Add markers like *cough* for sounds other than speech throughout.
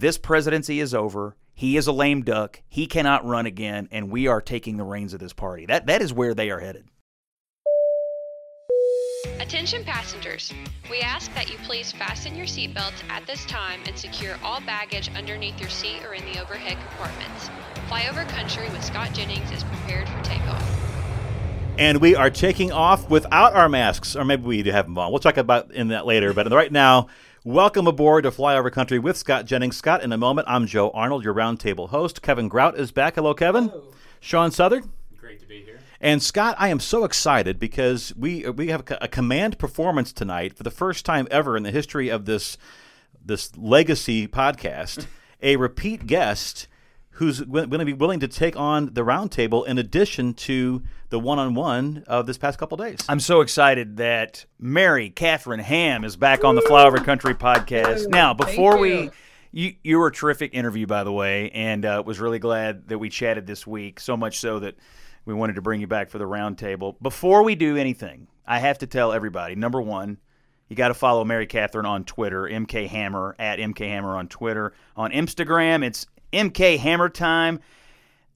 This presidency is over. He is a lame duck. He cannot run again, and we are taking the reins of this party. That that is where they are headed. Attention passengers, we ask that you please fasten your seatbelts at this time and secure all baggage underneath your seat or in the overhead compartments. Flyover Country with Scott Jennings is prepared for takeoff. And we are taking off without our masks, or maybe we do have them on. We'll talk about in that later. But right now, welcome aboard to Flyover Country with Scott Jennings. Scott, in a moment, I'm Joe Arnold, your roundtable host. Kevin Grout is back. Hello, Kevin. Hello. Sean Southard. Great to be here. And Scott, I am so excited because we we have a command performance tonight for the first time ever in the history of this this legacy podcast. *laughs* a repeat guest who's going to be willing to take on the roundtable in addition to the one-on-one of this past couple days. I'm so excited that Mary Katharine Ham is back on the Flyover Country podcast. Now, before we you you were a terrific interview, by the way, and uh, was really glad that we chatted this week. So much so that we wanted to bring you back for the roundtable. Before we do anything, I have to tell everybody: number one, you got to follow Mary Katharine on Twitter, MK Hammer at MK Hammer on Twitter. On Instagram, it's MK Hammer Time.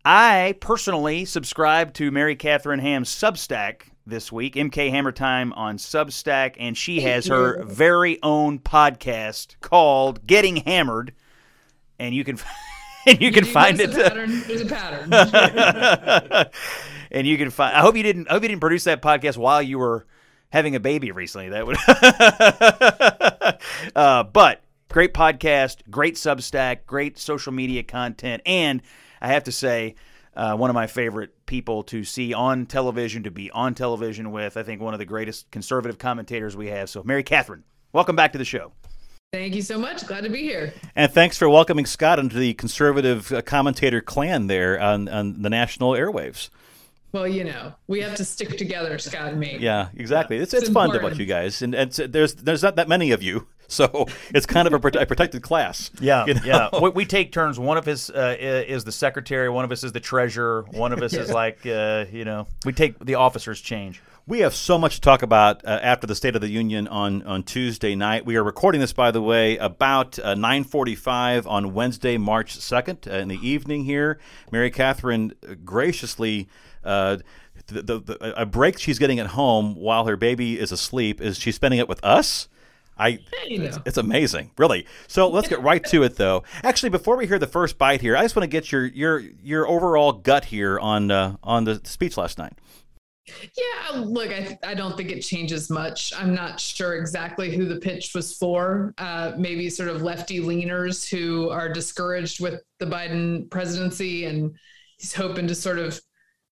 I personally subscribe to Mary Katharine Ham's Substack this week, MK Hammer Time on Substack, and she has her very own podcast called Getting Hammered, and you can *laughs* and you can You find it. pattern? There's a pattern. *laughs* and you can find. I hope you didn't. I hope you didn't produce that podcast while you were having a baby recently. That would. *laughs* uh, but great podcast, great Substack, great social media content, and I have to say. Uh, one of my favorite people to see on television, to be on television with. I think one of the greatest conservative commentators we have. So, Mary Katharine, welcome back to the show. Thank you so much. Glad to be here. And thanks for welcoming Scott into the conservative uh, commentator clan there on, on the national airwaves. Well, you know, we have to stick together, Scott and me. Yeah, exactly. It's, It's it's, fun to watch you guys, and, and there's there's not that many of you, *laughs* so it's kind of a, prote- a protected class. Yeah, *laughs* you know? yeah. We, we take turns. One of us uh, is the secretary. One of us is the treasurer. One of us is *laughs* like, uh, you know, we take the officers change. We have so much to talk about uh, after the State of the Union on, on Tuesday night. We are recording this, by the way, about uh, 9:45 on Wednesday, March 2nd, uh, in the evening. Here, Mary Katharine graciously. Uh, the, the, the, a break she's getting at home while her baby is asleep is she's spending it with us. I, You know. it's, it's amazing, really. So *laughs* let's get right to it, though. Actually, before we hear the first bite here, I just want to get your your your overall gut here on uh, on the speech last night. Yeah, look, I, I don't think it changes much. I'm not sure exactly who the pitch was for. Uh, maybe sort of lefty leaners who are discouraged with the Biden presidency, and he's hoping to sort of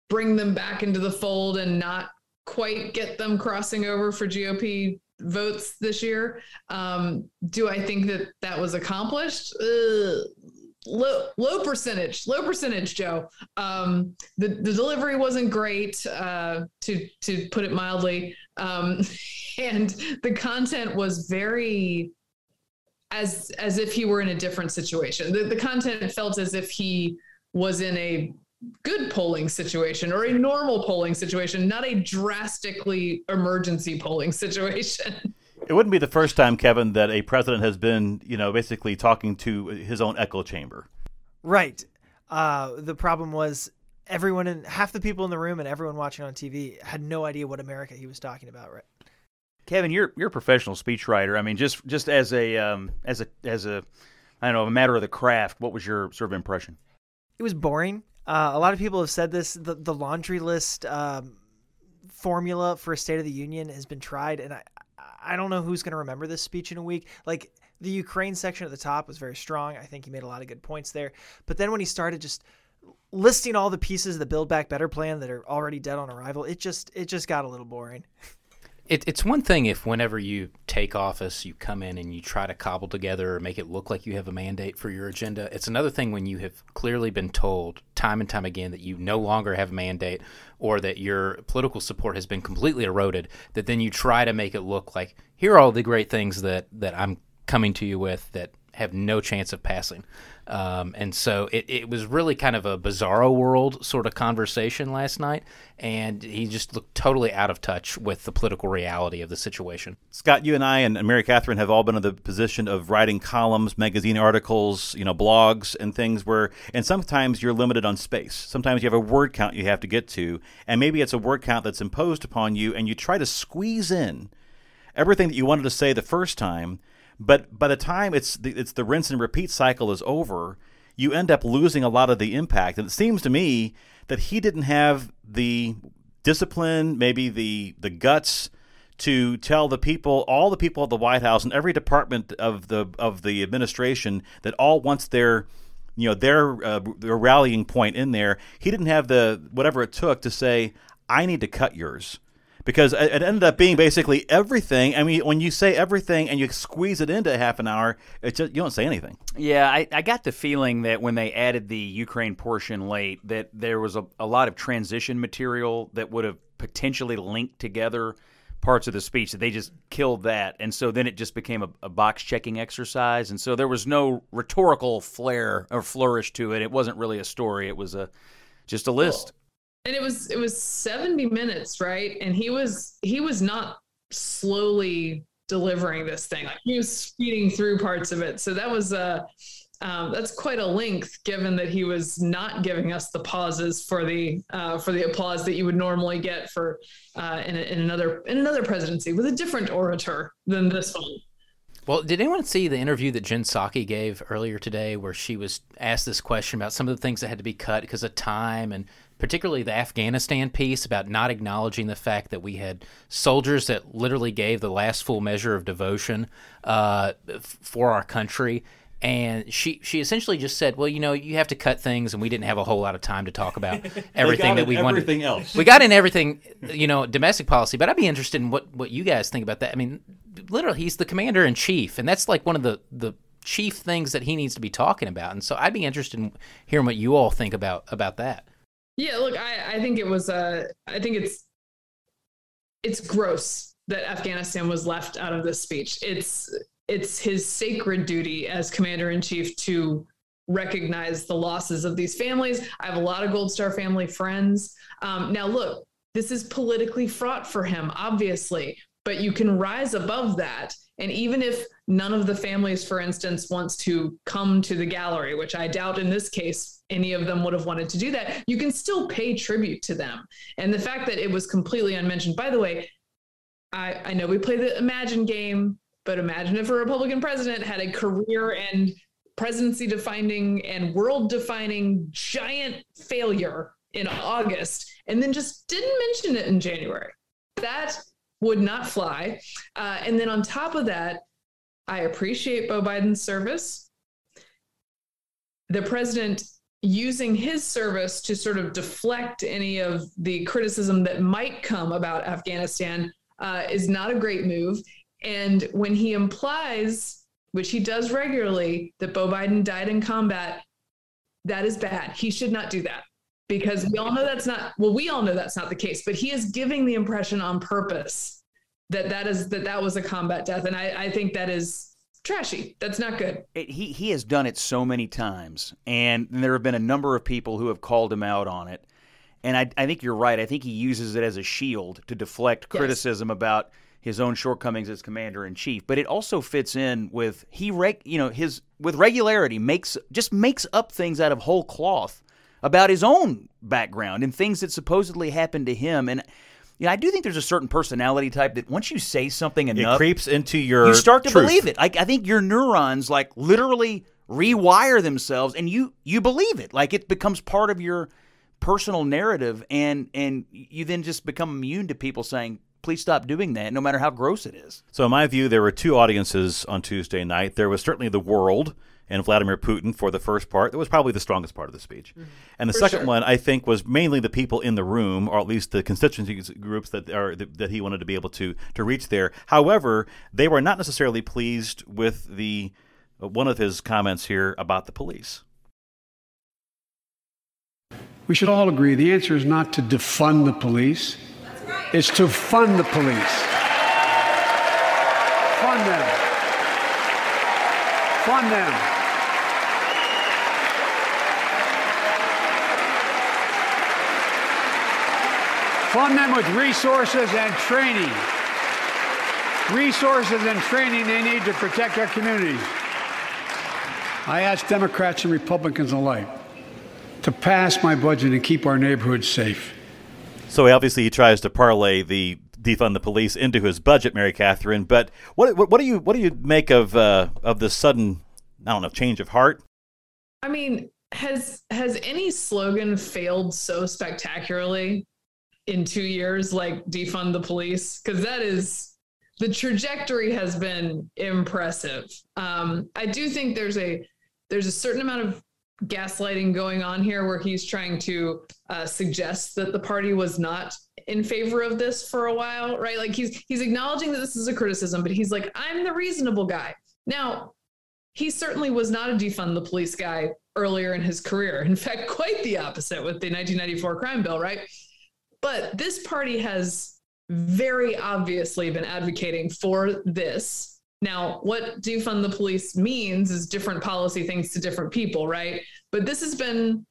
bring them back into the fold and not quite get them crossing over for GOP votes this year. Um, do I think that that was accomplished? Uh, low low percentage low percentage joe um the, the delivery wasn't great uh to to put it mildly um *laughs* and the content was very as as if he were in a different situation the, the content felt as if he was in a good polling situation or a normal polling situation not a drastically emergency polling *laughs* situation It wouldn't be the first time, Kevin, that a president has been, you know, basically talking to his own echo chamber. Right. Uh, the problem was everyone in half the people in the room and everyone watching on TV had no idea what America he was talking about. Right. Kevin, you're you're a professional speechwriter. I mean, just just as a um, as a as a I don't know a matter of the craft. What was your sort of impression? It was boring. Uh, a lot of people have said this. The, the laundry list um, formula for a State of the Union has been tried, and I I don't know who's going to remember this speech in a week. Like the Ukraine section at the top was very strong. I think he made a lot of good points there. But then when he started just listing all the pieces of the Build Back Better plan that are already dead on arrival, it just it just got a little boring. *laughs* It, it's one thing if whenever you take office, you come in and you try to cobble together or make it look like you have a mandate for your agenda. It's another thing when you have clearly been told time and time again that you no longer have a mandate or that your political support has been completely eroded, that then you try to make it look like here are all the great things that, that I'm coming to you with that have no chance of passing. Um, and so it, it was really kind of a bizarro world sort of conversation last night. And he just looked totally out of touch with the political reality of the situation. Scott, you and I and Mary Katharine have all been in the position of writing columns, magazine articles, you know, blogs and things where, and sometimes you're limited on space. Sometimes you have a word count you have to get to, and maybe it's a word count that's imposed upon you, and you try to squeeze in everything that you wanted to say the first time but by the time it's the, it's the rinse and repeat cycle is over, you end up losing a lot of the impact. And it seems to me that he didn't have the discipline, maybe the the guts to tell the people, all the people at the White House and every department of the of the administration that all wants their you know their uh, their rallying point in there. He didn't have the whatever it took to say, "I need to cut yours." Because it ended up being basically everything. I mean, when you say everything and you squeeze it into half an hour, it just you don't say anything. Yeah, I, I got the feeling that when they added the Ukraine portion late, that there was a, a lot of transition material that would have potentially linked together parts of the speech that they just killed that. And so then it just became a, a box checking exercise. And so there was no rhetorical flair or flourish to it. It wasn't really a story. It was a just a list and it was it was 70 minutes right? And he was he was not slowly delivering this thing. Like he was speeding through parts of it. So that was a um, that's quite a length given that he was not giving us the pauses for the uh, for the applause that you would normally get for uh, in, in another in another presidency with a different orator than this one. Well, did anyone see the interview that Jen Psaki gave earlier today where she was asked this question about some of the things that had to be cut because of time and particularly the Afghanistan piece about not acknowledging the fact that we had soldiers that literally gave the last full measure of devotion uh, for our country. And she, she essentially just said, "Well, you know, you have to cut things, and we didn't have a whole lot of time to talk *laughs* about everything that we wanted. Everything else, we got in everything, you know, domestic policy. But I'd be interested in what what you guys think about that. I mean, literally, he's the commander in chief, and that's like one of the the chief things that he needs to be talking about. And so, I'd be interested in hearing what you all think about about that. Yeah, look, I, I think it was uh I think it's it's gross that Afghanistan was left out of this speech. It's it's his sacred duty as commander in chief to recognize the losses of these families. I have a lot of Gold Star family friends. Um, now, look, this is politically fraught for him, obviously, but you can rise above that. And even if none of the families, for instance, wants to come to the gallery, which I doubt in this case any of them would have wanted to do that, you can still pay tribute to them. And the fact that it was completely unmentioned, by the way, I, I know we play the imagine game, but imagine if a Republican president had a career and presidency defining and world defining giant failure in August and then just didn't mention it in January. That would not fly. Uh, and then on top of that, I appreciate Beau Biden's service. The president using his service to sort of deflect any of the criticism that might come about Afghanistan uh, is not a great move. And when he implies, which he does regularly, that Beau Biden died in combat, that is bad. He should not do that because we all know that's not, well, we all know that's not the case, but he is giving the impression on purpose that that is that that was a combat death and i, I think that is trashy. That's not good. It, he he has done it so many times, and there have been a number of people who have called him out on it. And I, I think you're right. I think he uses it as a shield to deflect yes. criticism about his own shortcomings as commander in chief. But it also fits in with he reg, you know his with regularity makes just makes up things out of whole cloth about his own background and things that supposedly happened to him. And you know, I do think there's a certain personality type that once you say something enough, it creeps into your. You start to truth. believe it. I, I think your neurons like literally rewire themselves, and you you believe it. Like it becomes part of your personal narrative, and and you then just become immune to people saying, please stop doing that, no matter how gross it is. So, in my view, there were two audiences on Tuesday night. There was certainly the world and Vladimir Putin for the first part. That was probably the strongest part of the speech. Mm-hmm. And the for second sure. one, I think, was mainly the people in the room, or at least the constituency groups that are that he wanted to be able to to reach there. However, they were not necessarily pleased with the uh, one of his comments here about the police. We should all agree the answer is not to defund the police. Right. It's to fund the police. Fund them fund them. With resources and training. Resources and training they need to protect our communities. I ask Democrats and Republicans alike to pass my budget and keep our neighborhoods safe. So obviously he tries to parlay the defund the police into his budget, Mary Katharine. But what what, do you what do you make of uh, of the sudden I don't know change of heart? I mean, has has any slogan failed so spectacularly in two years like defund the police? Because that is the trajectory has been impressive. Um, I do think there's a there's a certain amount of gaslighting going on here where he's trying to uh, suggest that the party was not in favor of this for a while right? Like he's he's acknowledging that this is a criticism but he's like i'm the reasonable guy. Now he certainly was not a defund the police guy earlier in his career. In fact *laughs* quite the opposite with the 1994 crime bill right? But this party has very obviously been advocating for this now, what defund the police means is different policy things to different people, right? But this has been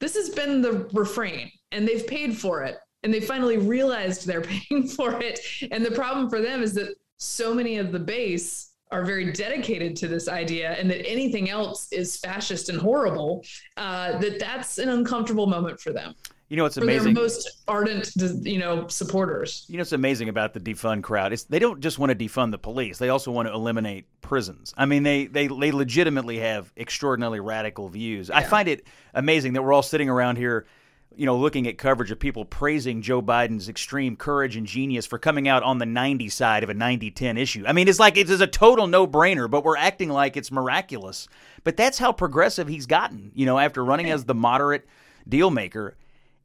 this has been the refrain and they've paid for it and they finally realized they're *laughs* paying for it. And the problem for them is that so many of the base are very dedicated to this idea and that anything else is fascist and horrible, uh, that that's an uncomfortable moment for them. You know what's amazing? Their most ardent, you know, supporters. You know what's amazing about the defund crowd is they don't just want to defund the police; they also want to eliminate prisons. I mean, they they they legitimately have extraordinarily radical views. Yeah. I find it amazing that we're all sitting around here, you know, looking at coverage of people praising Joe Biden's extreme courage and genius for coming out on the 90 side of a 90-10 issue. I mean, it's like it is a total no-brainer, but we're acting like it's miraculous. But that's how progressive he's gotten. You know, after running as the moderate deal maker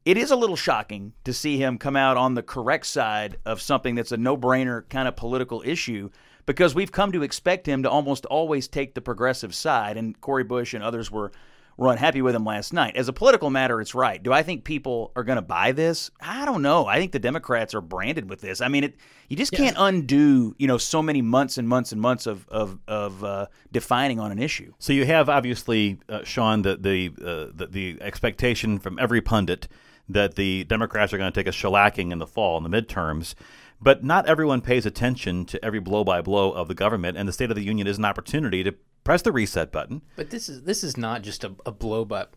it is a little shocking to see him come out on the correct side of something that's a no brainer kind of political issue because we've come to expect him to almost always take the progressive side. And Cori Bush and others were, were unhappy with him last night. As a political matter, it's right. Do I think people are going to buy this? I don't know. I think the Democrats are branded with this. I mean, it, you just can't undo, you know, so many months and months and months of of, of uh, defining on an issue. So you have obviously, uh, Sean, the the, uh, the the expectation from every pundit that the Democrats are going to take a shellacking in the fall in the midterms. But not everyone pays attention to every blow by blow of the government, and the State of the Union is an opportunity to press the reset button. But this is this is not just a, a blow by.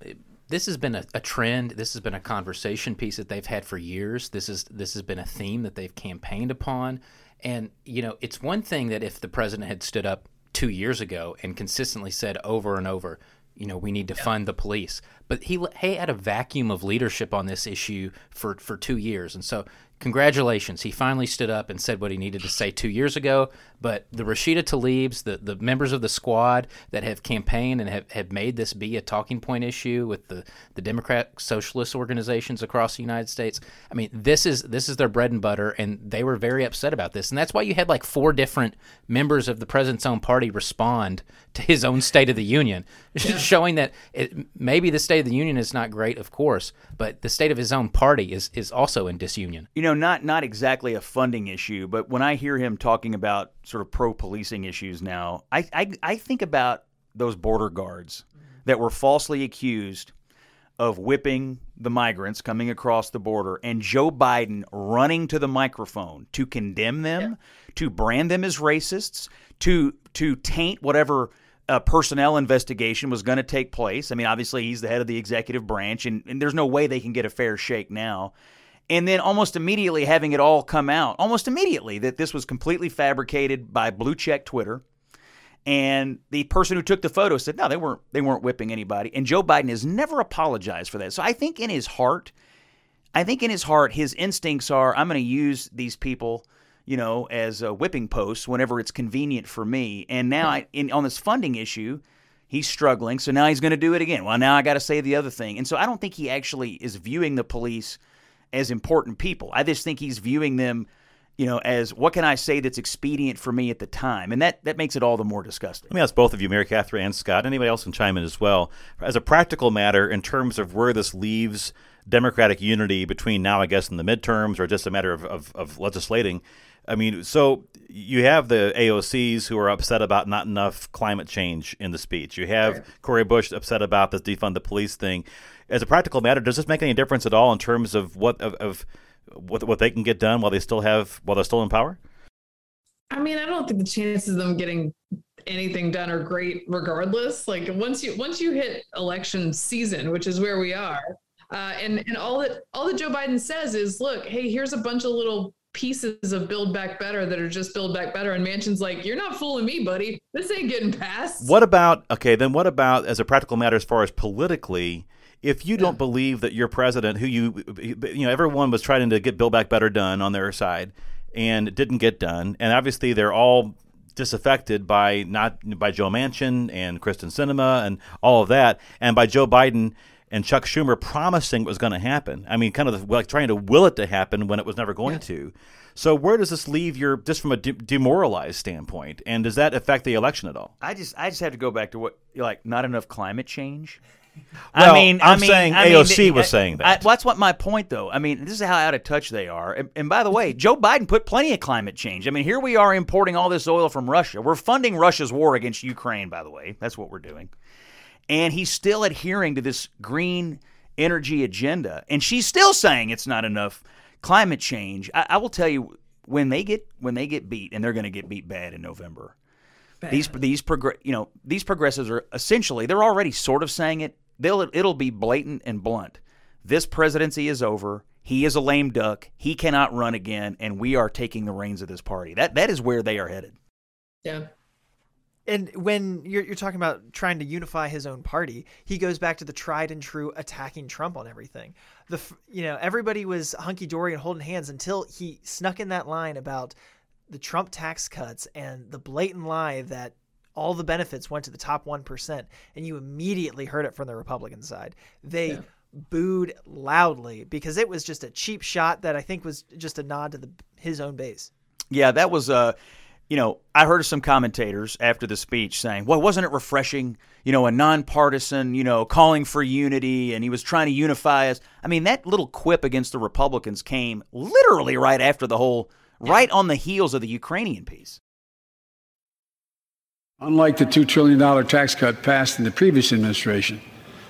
This has been a, a, trend. This has been a conversation piece that they've had for years. This is this has been a theme that they've campaigned upon. And you know, it's one thing that if the president had stood up two years ago and consistently said over and over, you know, we need to yeah. fund the police. But he, he had a vacuum of leadership on this issue for, for two years. And so congratulations. He finally stood up and said what he needed to say two years ago. But the Rashida Tlaibs, the, the members of the squad that have campaigned and have, have made this be a talking point issue with the, the Democrat socialist organizations across the United States. I mean, this is this is their bread and butter, and they were very upset about this. And that's why you had like four different members of the president's own party respond to his own State of the Union, yeah. *laughs* showing that it, maybe the State of the Union is not great, of course, but the state of his own party is, is also in disunion. You know, not not exactly a funding issue, but when I hear him talking about sort of pro policing issues now, I, I, I think about those border guards that were falsely accused of whipping the migrants coming across the border and Joe Biden running to the microphone to condemn them, yeah. to brand them as racists, to to taint whatever uh, personnel investigation was going to take place. I mean, obviously he's the head of the executive branch, and, and there's no way they can get a fair shake now and then almost immediately having it all come out, almost immediately, that this was completely fabricated by blue check Twitter. And the person who took the photo said, no, they weren't they weren't whipping anybody. And Joe Biden has never apologized for that. So I think in his heart, I think in his heart, his instincts are, I'm going to use these people, you know, as uh, whipping posts whenever it's convenient for me. And now I, in, on this funding issue, he's struggling. So now he's going to do it again. Well, now I got to say the other thing. And so I don't think he actually is viewing the police – as important people. I just think he's viewing them, you know, as what can I say that's expedient for me at the time, and that that makes it all the more disgusting. Let me ask both of you, Mary Katharine and Scott. Anybody else can chime in as well. As a practical matter, in terms of where this leaves Democratic unity between now, I guess, in the midterms, or just a matter of, of, of legislating. I mean, so you have the AOCs who are upset about not enough climate change in the speech. You have right. Cori Bush upset about this defund the police thing. As a practical matter, does this make any difference at all in terms of what of, of what what they can get done while they still have while they're still in power? I mean, I don't think the chances of them getting anything done are great regardless. Like once you once you hit election season, which is where we are, uh, and and all that all that Joe Biden says is, look, hey, here's a bunch of little pieces of Build Back Better that are just Build Back Better. And Manchin's like, you're not fooling me, buddy. This ain't getting passed. What about okay? Then what about as a practical matter, as far as politically? If you don't believe that your president, who you, you know, everyone was trying to get Build Back Better done on their side, and didn't get done, and obviously they're all disaffected by not by Joe Manchin and Kyrsten Sinema and all of that, and by Joe Biden and Chuck Schumer promising what was going to happen. I mean, kind of like trying to will it to happen when it was never going yeah. to. So where does this leave your just from a de- demoralized standpoint, and does that affect the election at all? I just I just have to go back to what like not enough climate change. Well, I mean, I'm I mean, saying I AOC mean, was saying that. I, well, that's what my point, though. I mean, this is how out of touch they are. And, and, by the way, Joe Biden put plenty of climate change. I mean, here we are importing all this oil from Russia. We're funding Russia's war against Ukraine. By the way, that's what we're doing and he's still adhering to this green energy agenda. And she's still saying it's not enough climate change. I, I will tell you when they get when they get beat, and they're going to get beat bad in November. Bad. These these progr- you know these progressives are essentially they're already sort of saying it. They'll it'll be blatant and blunt. This presidency is over. He is a lame duck. He cannot run again, and we are taking the reins of this party. That that is where they are headed. Yeah and when you're, you're talking about trying to unify his own party, he goes back to the tried and true attacking Trump on everything. The you know everybody was hunky dory and holding hands until he snuck in that line about the Trump tax cuts and the blatant lie that all the benefits went to the top one percent, and you immediately heard it from the Republican side. They yeah. booed loudly because it was just a cheap shot that I think was just a nod to the his own base. Yeah, that was uh you know, I heard some commentators after the speech saying, well, wasn't it refreshing? You know, a nonpartisan, you know, calling for unity and he was trying to unify us. I mean, that little quip against the Republicans came literally right after the whole, right on the heels of the Ukrainian piece. Unlike the $2 trillion tax cut passed in the previous administration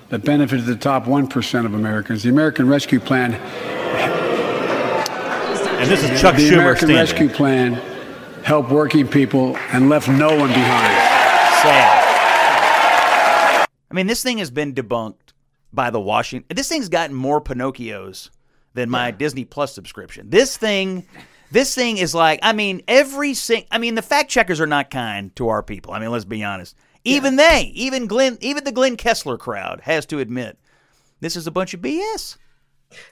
that benefited the top 1% of Americans, the American Rescue Plan. And this is Chuck the Schumer American standing. Rescue Plan help working people and left no one behind. Sad. I mean, this thing has been debunked by the Washington. This thing's gotten more Pinocchios than my yeah. Disney Plus subscription. This thing, this thing is like. I mean, every sing. I mean, the fact checkers are not kind to our people. I mean, let's be honest. Even yeah. they, even Glenn, even the Glenn Kessler crowd has to admit this is a bunch of BS.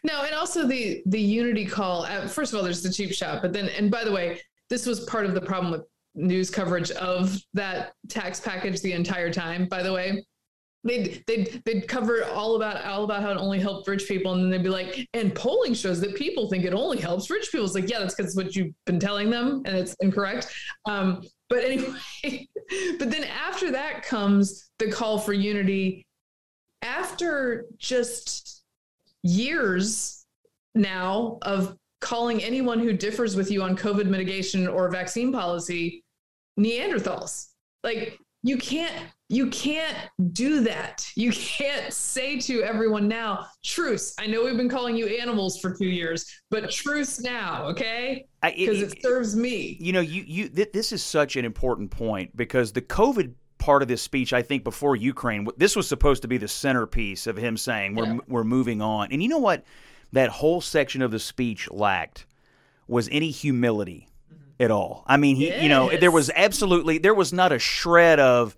No, and also the the unity call. Uh, first of all, there's the cheap shot, but then, and by the way, this was part of the problem with news coverage of that tax package the entire time, by the way. They'd, they'd, they'd cover all about all about how it only helped rich people and then they'd be like and polling shows that people think it only helps rich people. It's like yeah that's because what you've been telling them and it's incorrect. Um, but anyway *laughs* but then after that comes the call for unity. After just years now of calling anyone who differs with you on COVID mitigation or vaccine policy Neanderthals. Like you can't you can't do that. You can't say to everyone now, truce. I know we've been calling you animals for two years, but truce now, okay? Because it, it, serves me. You know, you you th- this is such an important point because the COVID part of this speech, I think, before Ukraine, this was supposed to be the centerpiece of him saying we're yeah. we're moving on. And you know what? That whole section of the speech lacked was any humility at all. I mean, he, yes. you know, there was absolutely there was not a shred of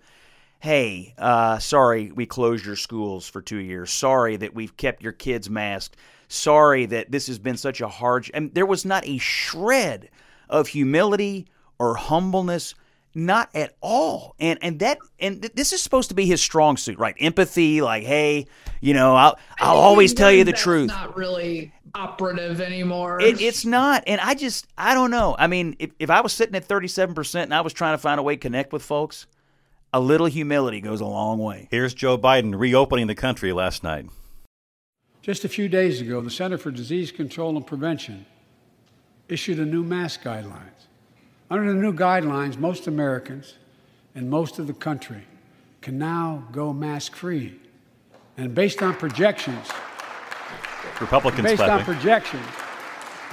hey, uh, sorry we closed your schools for two years. Sorry that we've kept your kids masked. Sorry that this has been such a hard. And there was not a shred of humility or humbleness not at all. And and that and th- this is supposed to be his strong suit, right? Empathy, like, hey, you know, I'll I'll always tell you the truth. Not really operative anymore. It, it's not, and I just I don't know. I mean, if if I was sitting at thirty seven percent and I was trying to find a way to connect with folks, a little humility goes a long way. Here's Joe Biden reopening the country last night. Just a few days ago, the Center for Disease Control and Prevention issued a new mask guidelines Under the new guidelines, most Americans and most of the country can now go mask free. And based on projections, Republicans based on projections,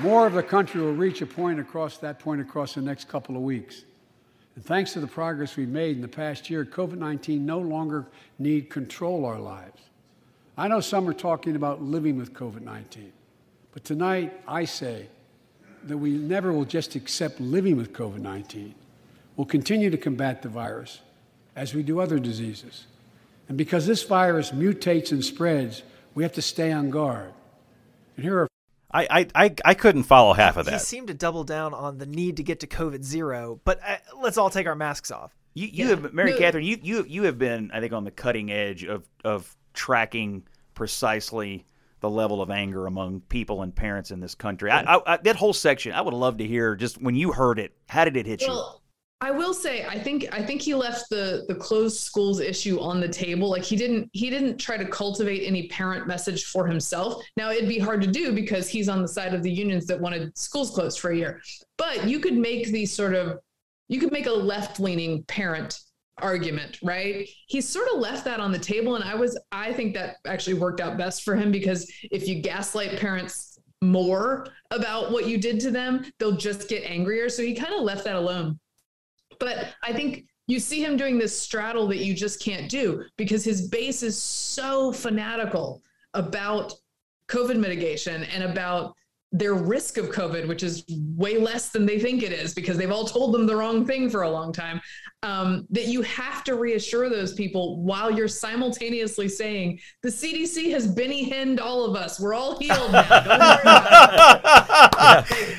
more of the country will reach a point across that point across the next couple of weeks. And thanks to the progress we've made in the past year, COVID 19 no longer need control our lives. I know some are talking about living with COVID 19, but tonight I say that we never will just accept living with COVID 19. We'll continue to combat the virus as we do other diseases. And because this virus mutates and spreads, we have to stay on guard. And here are I, I, I, I couldn't follow half of that. He that. seemed to double down on the need to get to COVID zero, but uh, let's all take our masks off. You, you have Mary Katharine. You, you, you have been, I think, on the cutting edge of of tracking precisely the level of anger among people and parents in this country. I, I, I, that whole section, I would love to hear. Just when you heard it, how did it hit you? Well, I will say, I think I think he left the the closed schools issue on the table. Like he didn't he didn't try to cultivate any parent message for himself. Now it'd be hard to do because he's on the side of the unions that wanted schools closed for a year. But you could make these sort of you could make a left leaning parent argument, right? He sort of left that on the table. And I was, I think that actually worked out best for him because if you gaslight parents more about what you did to them, they'll just get angrier. So he kind of left that alone. But I think you see him doing this straddle that you just can't do because his base is so fanatical about COVID mitigation and about their risk of COVID, which is way less than they think it is because they've all told them the wrong thing for a long time. Um, that you have to reassure those people while you're simultaneously saying the CDC has Benny Hinned all of us. We're all healed now.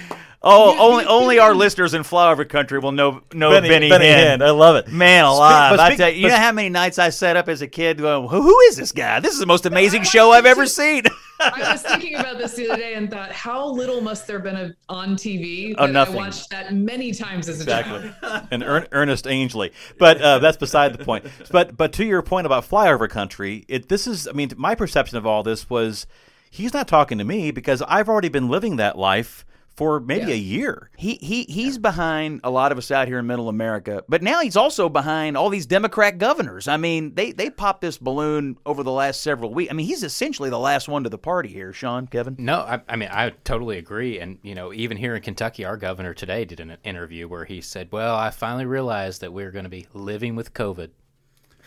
*laughs* Don't worry about it. oh, you- only you- only you- our listeners in flyover Country will know know Benny, Benny, Benny Hinn. Hinn. I love it. Man Speak- alive! but I tell you, you know how many nights I sat up as a kid going, "Who, who is this guy? This is the most amazing *laughs* show I've ever seen." *laughs* I was thinking about this the other day and thought, how little must there have been a, on TV Oh, that nothing. I watched that many times as a child. Exactly. *laughs* and Ern- Ernest Angley, But uh, that's beside the point. But but to your point about flyover country, it this is I mean my perception of all this was he's not talking to me because I've already been living that life for maybe Yeah. a year. He he he's behind a lot of us out here in Middle America, but now he's also behind all these Democrat governors. I mean, they they popped this balloon over the last several weeks. I mean, he's essentially the last one to the party here, Sean, Kevin. No, I, I mean I totally agree, and you know even here in Kentucky, our governor today did an interview where he said, "Well, I finally realized that we're going to be living with COVID."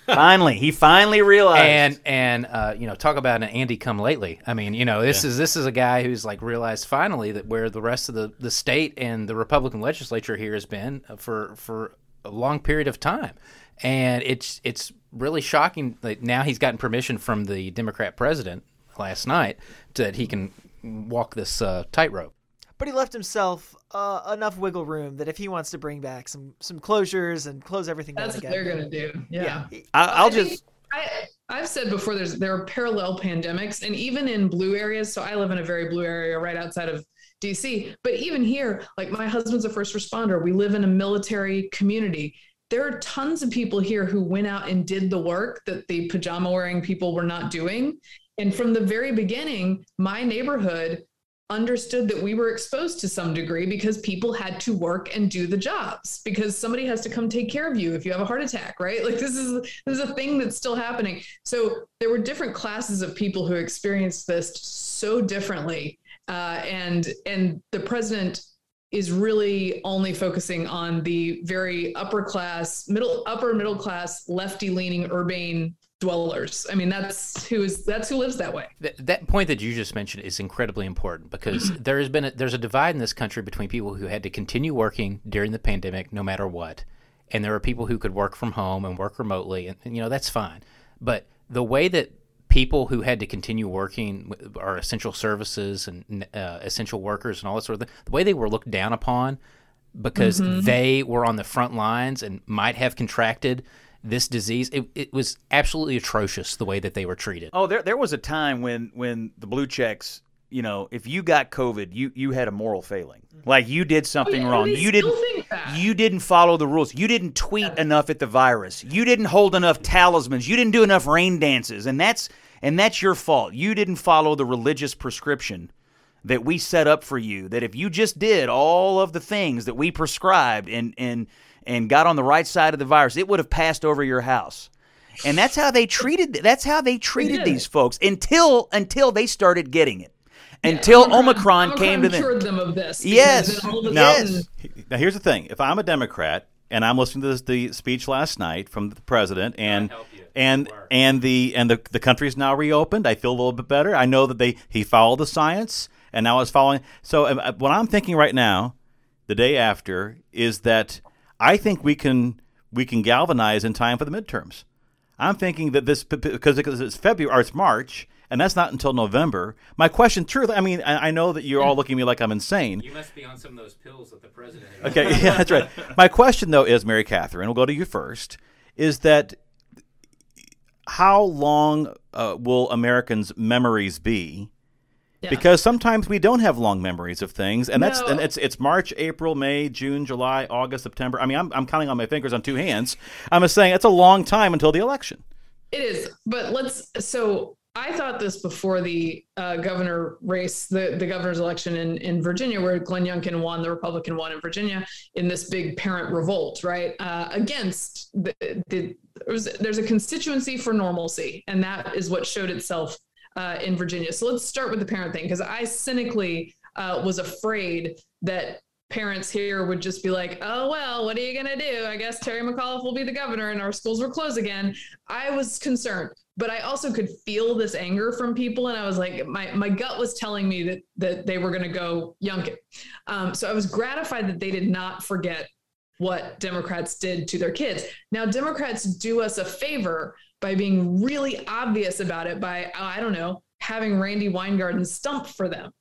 Finally, he finally realized. and and uh, you know talk about an Andy come lately. I mean, you know this is this is a guy who's like realized finally that where the rest of the, the state and the Republican legislature here has been uh, for for a long period of time, and it's it's really shocking that now he's gotten permission from the Democrat president last night that he can walk this uh, tightrope. But he left himself uh, enough wiggle room that if he wants to bring back some some closures and close everything That's down what again, they're going to do. Yeah. I, I'll I think- just I, I've said before, there's there are parallel pandemics, and even in blue areas. So I live in a very blue area right outside of DC. But even here, like my husband's a first responder. We live in a military community. There are tons of people here who went out and did the work that the pajama wearing people were not doing. And from the very beginning, my neighborhood understood that we were exposed to some degree because people had to work and do the jobs because somebody has to come take care of you if you have a heart attack right? Like this is this is a thing that's still happening. So there were different classes of people who experienced this so differently uh, and and the president is really only focusing on the very upper class middle upper middle class lefty leaning urbane dwellers. I mean that's who is that's who lives that way. Th- that point that you just mentioned is incredibly important because *clears throat* there has been a, there's a divide in this country between people who had to continue working during the pandemic no matter what, and there are people who could work from home and work remotely, and, and you know that's fine. But the way that people who had to continue working are essential services and uh, essential workers and all that sort of thing, the way they were looked down upon because they were on the front lines and might have contracted this disease, it, it was absolutely atrocious the way that they were treated. Oh, there there was a time when when the blue checks, you know, if you got COVID, you you had a moral failing. Like you did something Oh, yeah, wrong. You didn't you didn't follow the rules. You didn't tweet enough at the virus. You didn't hold enough talismans. You didn't do enough rain dances. And that's and that's your fault. You didn't follow the religious prescription that we set up for you that if you just did all of the things that we prescribed and and and got on the right side of the virus, it would have passed over your house. And that's how they treated that's how they treated these folks until until they started getting it. Until Omicron, Omicron, came to them. cured them of this. Yes. of Now, sudden- now here's the thing: if I'm a Democrat and I'm listening to this, the speech last night from the president, and and and the and the the country's now reopened, I feel a little bit better. I know that they he followed the science, and now it's following. So uh, what I'm thinking right now, the day after, is that I think we can we can galvanize in time for the midterms. I'm thinking that this because because it's February or it's March. And that's not until November. My question, truly, I mean, I I know that you're all looking at me like I'm insane. You must be on some of those pills that the president. Okay, *laughs* yeah, that's right. My question, though, is Mary Katharine. We'll go to you first. Is that how long uh, will Americans' memories be? Yeah. Because sometimes we don't have long memories of things, and that's and it's it's March, April, May, June, July, August, September. I mean, I'm I'm counting on my fingers on two hands. I'm just saying it's a long time until the election. It is, but let's. So I thought this before the uh, governor race, the, the governor's election in, in Virginia, where Glenn Youngkin won, the Republican won in Virginia in this big parent revolt, right? Uh, against the, the there there's a constituency for normalcy, and that is what showed itself uh, in Virginia. So let's start with the parent thing, because I cynically uh, was afraid that parents here would just be like, oh, well, what are you going to do? I guess Terry McAuliffe will be the governor and our schools will close again. I was concerned, but I also could feel this anger from people. And I was like, my, my gut was telling me that, that they were going to go Youngkin. Um, so I was gratified that they did not forget what Democrats did to their kids. Now, Democrats do us a favor by being really obvious about it by, I don't know, having Randi Weingarten stump for them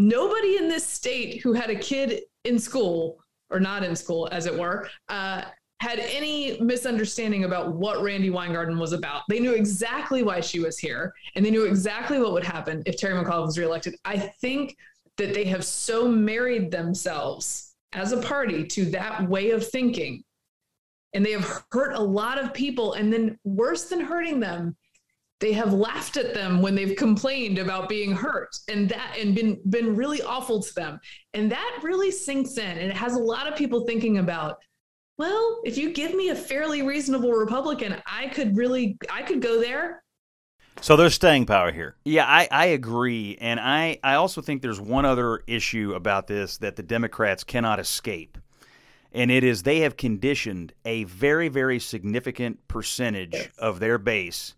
nobody in this state who had a kid in school or not in school, as it were, uh, had any misunderstanding about what Randi Weingarten was about. They knew exactly why she was here, and they knew exactly what would happen if Terry McAuliffe was reelected. I think that they have so married themselves as a party to that way of thinking, and they have hurt a lot of people. And then, worse than hurting them, they have laughed at them when they've complained about being hurt and that and been been really awful to them and that really sinks in and it has a lot of people thinking about well if you give me a fairly reasonable republican i could really i could go there So there's staying power here. Yeah, I, I agree. And I, I also think there's one other issue about this that the Democrats cannot escape. And it is they have conditioned a very, very significant percentage of their base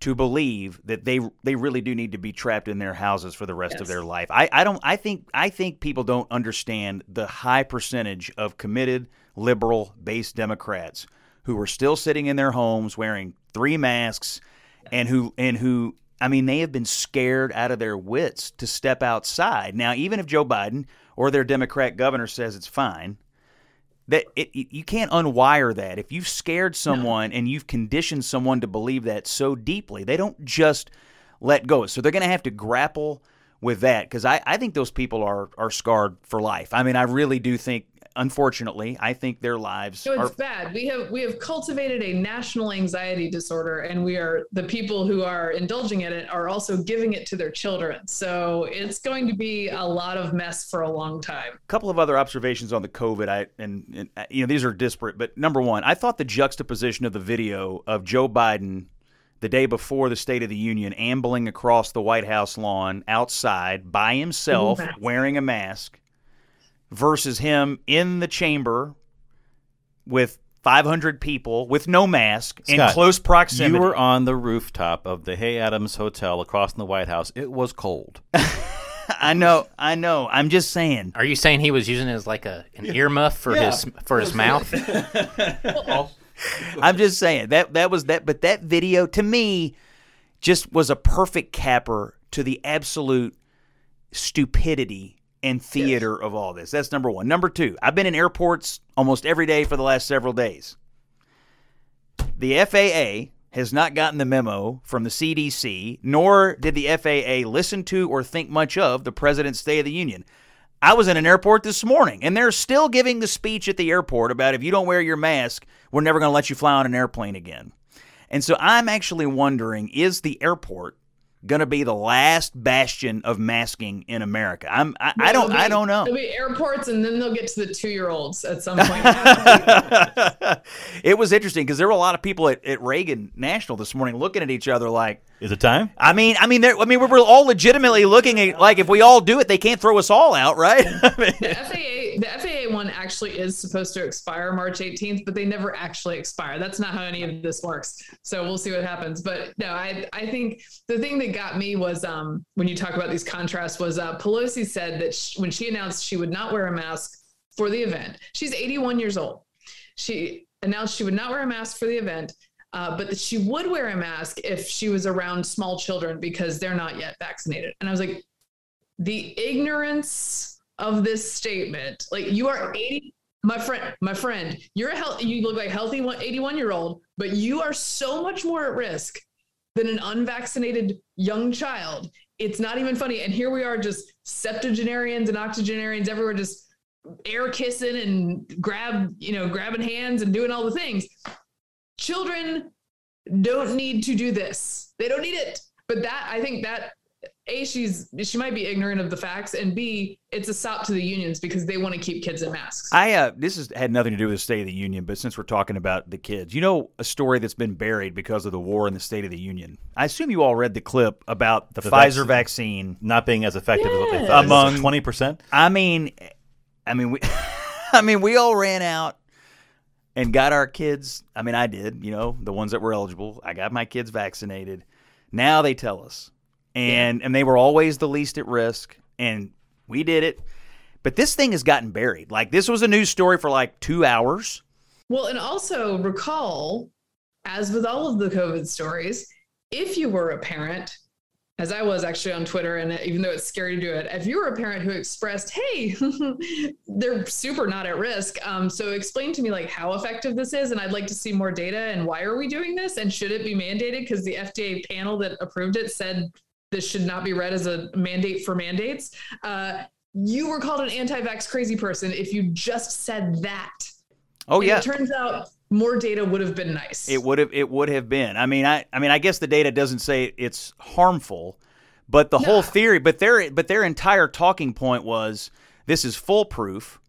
to believe that they they really do need to be trapped in their houses for the rest of their life. I, I don't I think I think people don't understand the high percentage of committed liberal based Democrats who are still sitting in their homes wearing three masks and who and who I mean they have been scared out of their wits to step outside. Now even if Joe Biden or their Democrat governor says it's fine, that it, it- you can't unwire that. If you've scared someone and you've conditioned someone to believe that so deeply, they don't just let go. So they're going to have to grapple with that because I, I think those people are are scarred for life. I mean, I really do think. Unfortunately, I think their lives so are it's bad. We have we have cultivated a national anxiety disorder and we are the people who are indulging in it are also giving it to their children. So it's going to be a lot of mess for a long time. A couple of other observations on the COVID. I and, and uh, you know these are disparate, but number one, I thought the juxtaposition of the video of Joe Biden the day before the State of the Union ambling across the White House lawn outside by himself wearing a mask versus him in the chamber with 500 people with no mask in close proximity. You were on the rooftop of the Hay Adams Hotel across from the White House. It was cold. *laughs* I know, I know. I'm just saying. Are you saying he was using it as like a an earmuff for his for his mouth? *laughs* I'm just saying that that was that, but that video to me just was a perfect capper to the absolute stupidity and theater of all this. That's number one. Number two, I've been in airports almost every day for the last several days. The FAA has not gotten the memo from the CDC, nor did the FAA listen to or think much of the President's State of the Union. I was in an airport this morning, and they're still giving the speech at the airport about if you don't wear your mask, we're never going to let you fly on an airplane again. And so I'm actually wondering is the airport going to be the last bastion of masking in America? I'm I, I don't be- I don't know. There'll be airports, and then they'll get to the two-year-olds at some point. *laughs* it was interesting because there were a lot of people at, at Reagan National this morning looking at each other like, Is it time? I mean, I mean, there- I mean, we were all legitimately looking at like if we all do it, they can't throw us all out, right? *laughs* I mean, the FAA, the FAA one actually is supposed to expire March 18th, but they never actually expire. That's not how any of this works. So we'll see what happens. But no, I I think the thing that got me was um when you talk about these contrasts was uh, Pelosi said that sh when she announced she would not wear a mask for the event. She's 81 years old. She announced she would not wear a mask for the event. Uh, but that she would wear a mask if she was around small children because they're not yet vaccinated. And I was like, the ignorance of this statement. Like you are 80 my friend my friend you're a health you look like healthy 81 year old but you are so much more at risk than an unvaccinated young child. It's not even funny. And here we are just septuagenarians and octogenarians everywhere just air kissing and grab you know grabbing hands and doing all the things. Children don't need to do this. They don't need it. But that i think that a she's she might be ignorant of the facts and b it's a stop to the unions because they want to keep kids in masks I uh, this has had nothing to do with the State of the Union, but since we're talking about the kids, you know, a story that's been buried because of the war in the State of the Union. I assume you all read the clip about the, The Pfizer vaccine. vaccine. Not being as effective as what they Yes. thought. Among- twenty percent. I mean, I mean, we, *laughs* I mean, we all ran out and got our kids. I mean, I did. You know, the ones that were eligible. I got my kids vaccinated. Now they tell us, and and they were always the least at risk, and we did it. But this thing has gotten buried. Like this was a news story for like two hours. well and also recall as with all of the covid stories if you were a parent as I was actually on Twitter, and even though it's scary to do it, if you were a parent who expressed, "Hey, *laughs* they're super not at risk," um, so explain to me like how effective this is, and I'd like to see more data, and why are we doing this, and should it be mandated? Because the FDA panel that approved it said this should not be read as a mandate for mandates. Uh, you were called an anti-vax crazy person if you just said that. Oh And yeah, It turns out more data would have been nice. It would have it would have been. I mean, I I mean, I guess the data doesn't say it's harmful, but the whole theory, but their but their entire talking point was this is foolproof.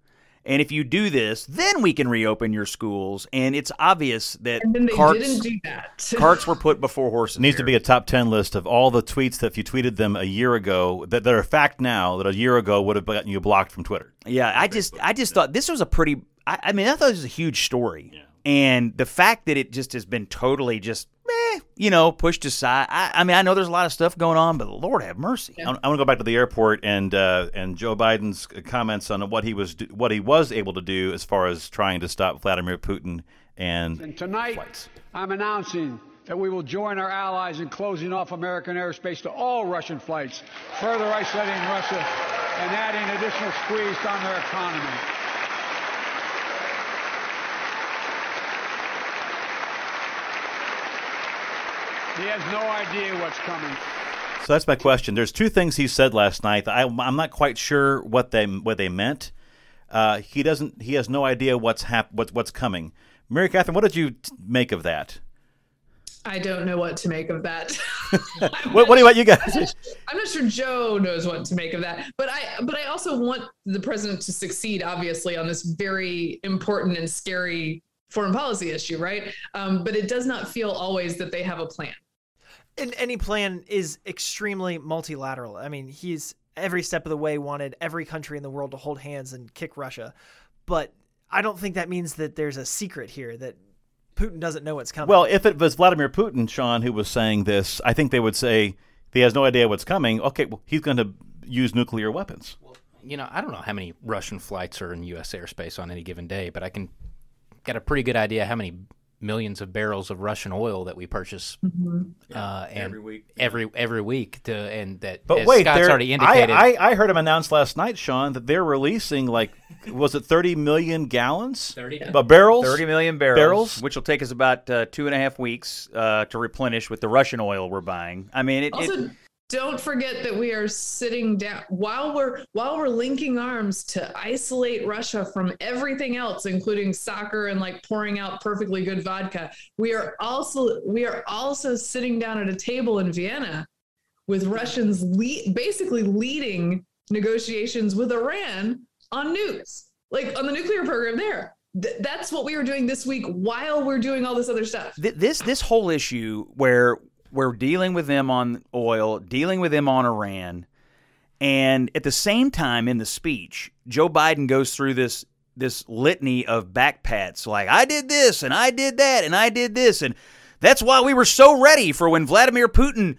And if you do this, then we can reopen your schools. And it's obvious that and then they carts, didn't do that. *laughs* carts were put before horses. It needs to be a top 10 list of all the tweets that if you tweeted them a year ago, that, that are fact now, that a year ago would have gotten you blocked from Twitter. Yeah, I just I just thought this was a pretty. I, I mean, I thought it was a huge story, and the fact that it just has been totally just, meh, you know, pushed aside. I, I mean, I know there's a lot of stuff going on, but Lord have mercy. I, want to go back to the airport and uh, and Joe Biden's comments on what he was do, what he was able to do as far as trying to stop Vladimir Putin and And tonight, flights. I'm announcing that we will join our allies in closing off American airspace to all Russian flights, further isolating Russia and adding additional squeeze on their economy. He has no idea what's coming. So that's my question. There's two things he said last night. I, I'm not quite sure what they what they meant. Uh, he doesn't. He has no idea what's hap- what's what's coming. Mary Katharine, what did you t- make of that? I don't know what to make of that. *laughs* What, what do you what you guys? *laughs* I'm not sure Joe knows what to make of that, but I but I also want the president to succeed, obviously, on this very important and scary foreign policy issue, right? Um, but it does not feel always that they have a plan. And any plan is extremely multilateral. I mean, he's every step of the way wanted every country in the world to hold hands and kick Russia. But I don't think that means that there's a secret here that Putin doesn't know what's coming. Well, if it was Vladimir Putin, Sean, who was saying this, I think they would say he has no idea what's coming. Okay, well, he's going to use nuclear weapons. You know, I don't know how many Russian flights are in U.S. airspace on any given day, but I can get a pretty good idea how many millions of barrels of Russian oil that we purchase uh, and every week. Every every week, to, and that But as wait, Scott's they're- already indicated. I, I, I heard him announce last night, Sean, that they're releasing like was it 30 million gallons? 30. Uh, barrels? 30 million barrels, Barrels? which will take us about uh, two and a half weeks uh, to replenish with the Russian oil we're buying. I mean, it, Also, it don't forget that we are sitting down while we're while we're linking arms to isolate Russia from everything else, including soccer and like pouring out perfectly good vodka. We are also we are also sitting down at a table in Vienna with Russians le- basically leading negotiations with Iran on nukes, like on the nuclear program there. Th- that's what we were doing this week while we're doing all this other stuff. Th- this this whole issue where we're dealing with them on oil, dealing with them on Iran, and at the same time in the speech, Joe Biden goes through this this litany of backpats like I did this and I did that and I did this. And that's why we were so ready for when Vladimir Putin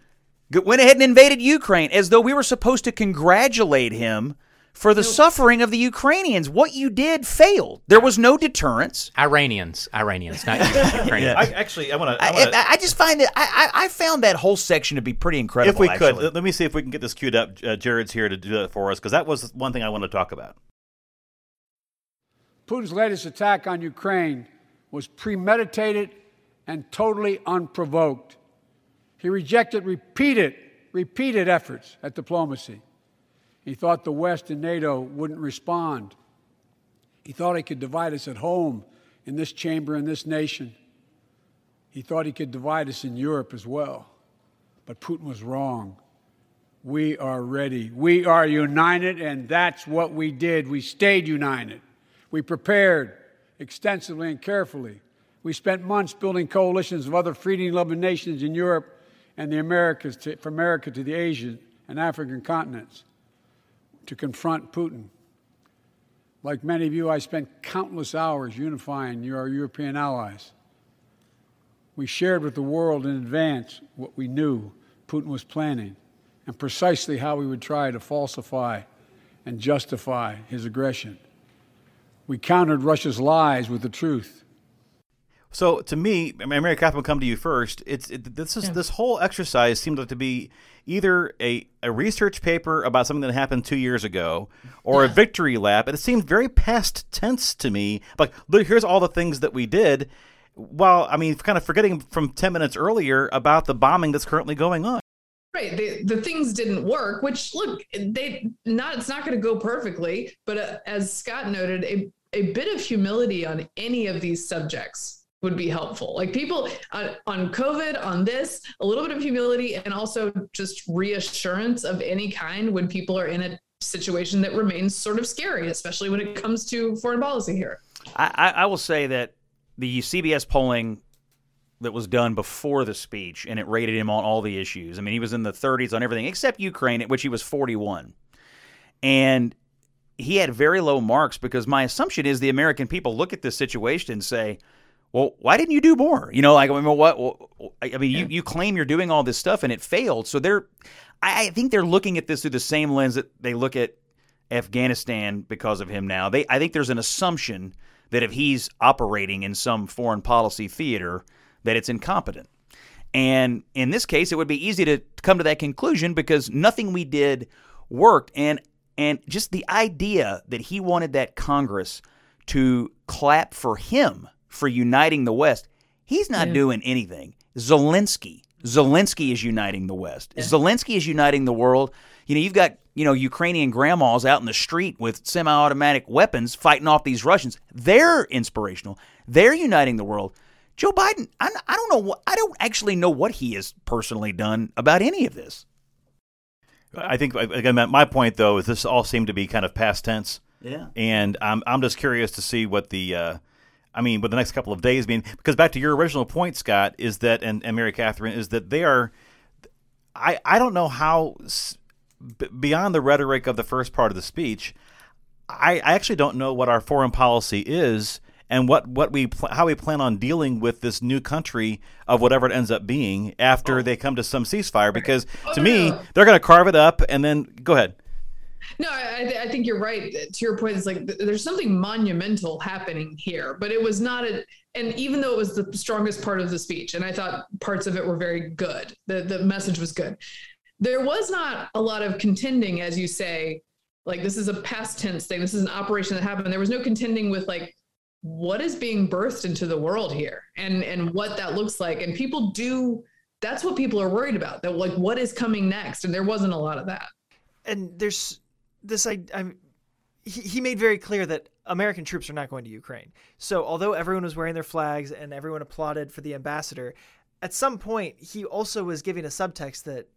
went ahead and invaded Ukraine as though we were supposed to congratulate him for the suffering of the Ukrainians. What you did failed. There was no deterrence. Iranians, Iranians, not *laughs* Ukrainians. I, actually, I want to. I, I, I just find that I, I I found that whole section to be pretty incredible. If we could, let me see if we can get this queued up. Uh, Jared's here to do that for us because that was one thing I want to talk about. Putin's latest attack on Ukraine was premeditated and totally unprovoked. He rejected repeated, repeated efforts at diplomacy. He thought the West and NATO wouldn't respond. He thought he could divide us at home in this chamber, in this nation. He thought he could divide us in Europe as well. But Putin was wrong. We are ready. We are united, and that's what we did. We stayed united. We prepared extensively and carefully. We spent months building coalitions of other freedom loving nations in Europe and the Americas, to, from America to the Asian and African continents to confront Putin. Like many of you, I spent countless hours unifying our European allies. We shared with the world in advance what we knew Putin was planning and precisely how we would try to falsify and justify his aggression. We countered Russia's lies with the truth. So to me, Mary Katharine will come to you first. It's it, this is yeah. this whole exercise seems like to be either a, a research paper about something that happened two years ago or yeah. a victory lap, and it seemed very past tense to me. Like, look, here's all the things that we did. While I mean, kind of forgetting from ten minutes earlier about the bombing that's currently going on. Right. The, the things didn't work, which look, they not it's not going to go perfectly, but uh, as Scott noted, a, a bit of humility on any of these subjects would be helpful. Like people on, on COVID, on this, a little bit of humility and also just reassurance of any kind when people are in a situation that remains sort of scary, especially when it comes to foreign policy here. I, I will say that the CBS polling that was done before the speech and it rated him on all the issues. I mean, he was in the 30s on everything except Ukraine, at which he was 41. And he had very low marks because my assumption is the American people look at this situation and say, well, why didn't you do more? You know, like I mean, what? I mean, you, you claim you're doing all this stuff and it failed. So they're, I think they're looking at this through the same lens that they look at Afghanistan because of him. Now, they, I think there's an assumption that if he's operating in some foreign policy theater, that it's incompetent. And in this case, it would be easy to come to that conclusion because nothing we did worked. And and just the idea that he wanted that Congress to clap for him for uniting the West. He's not yeah. doing anything. Zelensky. Zelensky is uniting the West. Yeah. Zelensky is uniting the world. You know, you've got, you know, Ukrainian grandmas out in the street with semi automatic weapons fighting off these Russians. They're inspirational. They're uniting the world. Joe Biden, I, I don't know what, I don't actually know what he has personally done about any of this. I think, again, my point, though, is this all seemed to be kind of past tense. Yeah. And I'm, I'm just curious to see what the, uh, I mean, with the next couple of days being because back to your original point, Scott, is that and, and Mary Katharine is that they are. I I don't know how beyond the rhetoric of the first part of the speech. I, I actually don't know what our foreign policy is and what what we pl- how we plan on dealing with this new country of whatever it ends up being after oh. they come to some ceasefire because oh, to me oh. they're going to carve it up and then go ahead no, I, I, think you're right. To your point, it's like there's something monumental happening here, but it was not a. And even though it was the strongest part of the speech, and I thought parts of it were very good, the the message was good. There was not a lot of contending, as you say. Like this is a past tense thing. This is an operation that happened. There was no contending with like what is being birthed into the world here, and and what that looks like. And people do. That's what people are worried about. That like what is coming next, and there wasn't a lot of that. And there's this I, I'm he, he made very clear that American troops are not going to Ukraine. So although everyone was wearing their flags and everyone applauded for the ambassador, at some point he also was giving a subtext that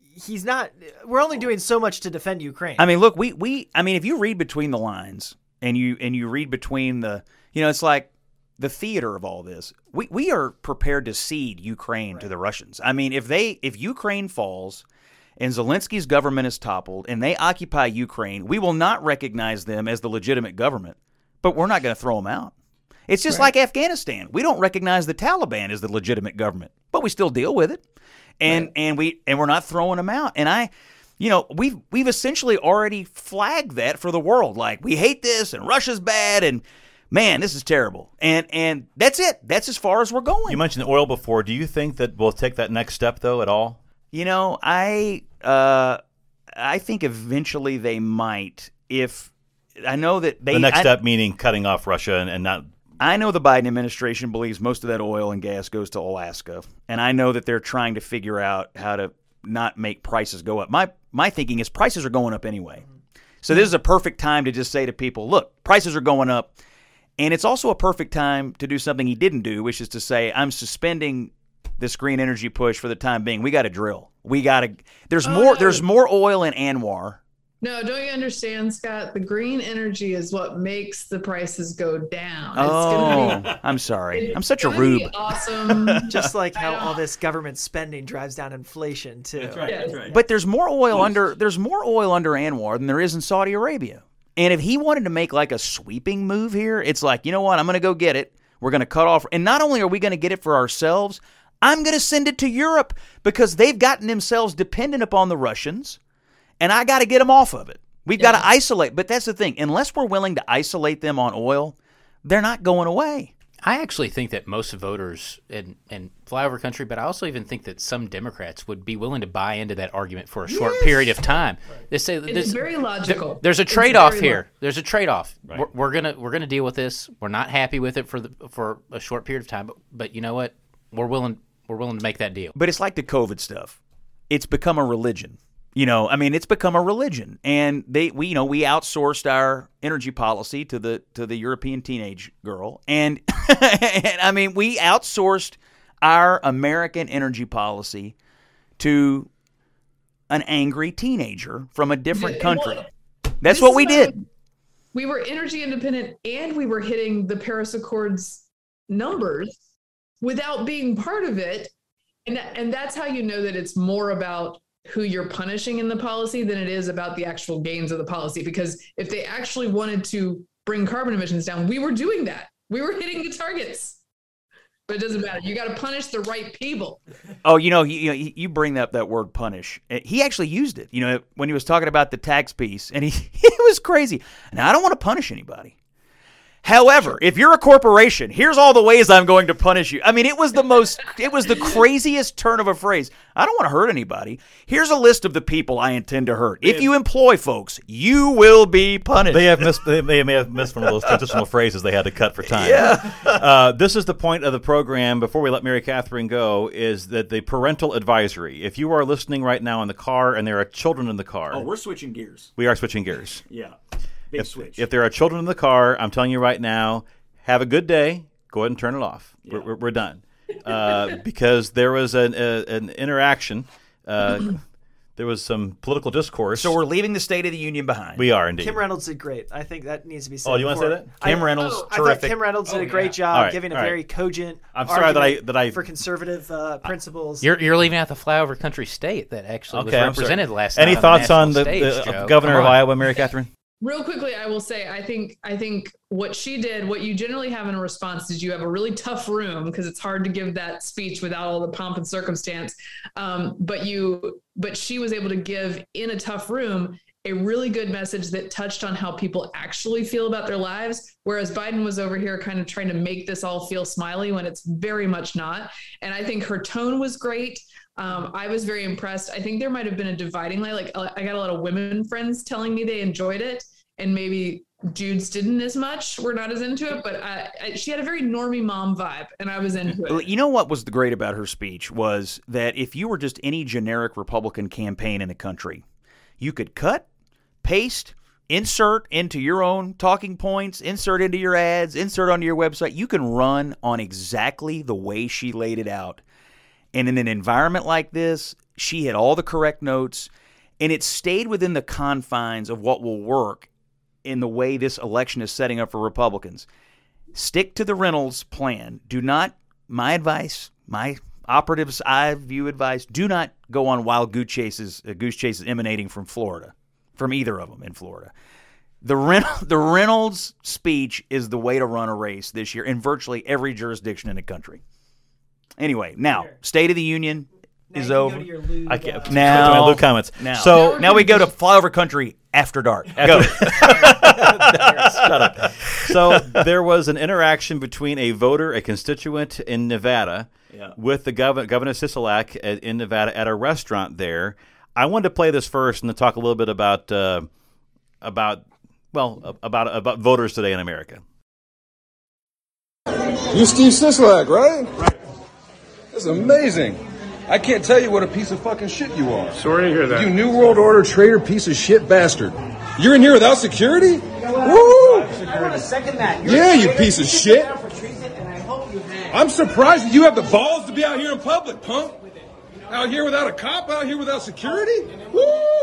he's not. We're only doing so much to defend Ukraine. I mean, look, we we I mean, if you read between the lines and you and you read between the, you know, it's like the theater of all this. We we are prepared to cede Ukraine to the Russians. I mean, if they if Ukraine falls and Zelensky's government is toppled and they occupy Ukraine, we will not recognize them as the legitimate government, but we're not going to throw them out. It's just like Afghanistan. We don't recognize the Taliban as the legitimate government, but we still deal with it. And and we and we're not throwing them out. And I you know, we've we've essentially already flagged that for the world. Like we hate this and Russia's bad and man, this is terrible. And and that's it. That's as far as we're going. You mentioned the oil before. Do you think that we'll take that next step though at all? You know, I uh, I think eventually they might. If I know that they The next I, step meaning cutting off Russia and, and not I know the Biden administration believes most of that oil and gas goes to Alaska, and I know that they're trying to figure out how to not make prices go up. My my thinking is prices are going up anyway. So this is a perfect time to just say to people, look, prices are going up. And it's also a perfect time to do something he didn't do, which is to say, I'm suspending this green energy push for the time being. We got to drill. We got to. There's Oh, more. no. There's more oil in ANWR. No, don't you understand, Scott? The green energy is what makes the prices go down. It's gonna be Oh, I'm sorry. it's I'm such a rube. Awesome. *laughs* just like how all this government spending drives down inflation too. That's right, Yes. But there's more oil under there's more oil under ANWR than there is in Saudi Arabia. And if he wanted to make like a sweeping move here, it's like, you know what? I'm going to go get it. We're going to cut off and not only are we going to get it for ourselves, I'm going to send it to Europe because they've gotten themselves dependent upon the Russians and I got to get them off of it. We've got to isolate, but that's the thing. Unless we're willing to isolate them on oil, they're not going away. I actually think that most voters in, in flyover country, but I also even think that some Democrats would be willing to buy into that argument for a short period of time. They say It's there's, very logical. there's a trade off very lo- here. There's a trade off. We're, we're gonna we're gonna deal with this. We're not happy with it for the for a short period of time, but, but you know what? We're willing we're willing to make that deal. But it's like the COVID stuff. It's become a religion. You know, I mean, it's become a religion, and they, we, you know, we outsourced our energy policy to the to the European teenage girl, and, *laughs* and I mean, we outsourced our American energy policy to an angry teenager from a different country. what- That's This what is we did. We were energy independent and we were hitting the Paris Accords numbers without being part of it. And, and that's how you know that it's more about who you're punishing in the policy than it is about the actual gains of the policy. Because if they actually wanted to bring carbon emissions down, we were doing that. We were hitting the targets. But it doesn't matter. You got to punish the right people. Oh, you know, you, you, bring up that word punish. Uh, He actually used it, you know, when he was talking about the tax piece, and he *laughs* it was crazy. Now, I don't want to punish anybody. However, if you're a corporation, here's all the ways I'm going to punish you. I mean, it was the most, it was the craziest turn of a phrase. I don't want to hurt anybody. Here's a list of the people I intend to hurt. If you employ folks, you will be punished. They have missed. They may, may have missed one of those transitional phrases they had to cut for time. Yeah. uh, this is the point of the program. Before we let Mary Katharine go, is that the parental advisory. If you are listening right now in the car and there are children in the car, oh, we're switching gears. we are switching gears. Yeah. Big If, if there are children in the car, I'm telling you right now, have a good day. Go ahead and turn it off. We're, we're, we're done. Uh, *laughs* because there was an, a, an interaction. Uh, *clears throat* there was some political discourse. so we're leaving the State of the Union behind. we are indeed. Kim Reynolds did great. I think that needs to be said. Oh, you wanna say that? Kim I- Reynolds, I terrific. thought Kim Reynolds did a great All job right, giving a all right. very cogent. I'm sorry that I- that I- for conservative uh, principles. You're, you're leaving out the flyover country state that actually was okay, I'm represented last year. Any night. thoughts on on the, the, national the uh, governor of. Iowa, Mary Katharine? Real quickly, I will say, I think, I think what she did, what you generally have in a response is you have a really tough room because it's hard to give that speech without all the pomp and circumstance. Um, but you, but she was able to give in a tough room a really good message that touched on how people actually feel about their lives. Whereas Biden was over here kind of trying to make this all feel smiley when it's very much not. And I think her tone was great. Um, I was very impressed. I think there might have been a dividing line. Like uh, I got a lot of women friends telling me they enjoyed it, and maybe dudes didn't as much. We're not as into it, but I, I, she had a very normie mom vibe, and I was into it. You know what was the great about her speech was that if you were just any generic Republican campaign in the country, you could cut, paste, insert into your own talking points, insert into your ads, insert onto your website. You can run on exactly the way she laid it out. And in an environment like this, she had all the correct notes, and it stayed within the confines of what will work in the way this election is setting up for Republicans. Stick to the Reynolds plan. Do not, my advice, my operatives' eye view advice, do not go on wild goose chases, uh, goose chases emanating from Florida, from either of them in Florida. The, Reynolds, *laughs* the Reynolds speech is the way to run a race this year in virtually every jurisdiction in the country. Anyway, now, State of the Union is over. I can't. Now- my Luke comments. Now, So now we go to flyover country after dark. Go. *laughs* so there was an interaction between a voter, a constituent in Nevada, Yeah. with the governor, Governor Sisolak at, in Nevada at a restaurant there. I wanted to play this first and to talk a little bit about uh, about well about about voters today in America. You Steve Sisolak, right? Right. That's amazing. I can't tell you what a piece of fucking shit you are. Sorry to hear that. You New World Order traitor piece of shit bastard. You're in here without security? Woo! I want a second match. Yeah, you piece of shit. I'm surprised that you have the balls to be out here in public, punk. Out here without a cop, out here without security? Woo!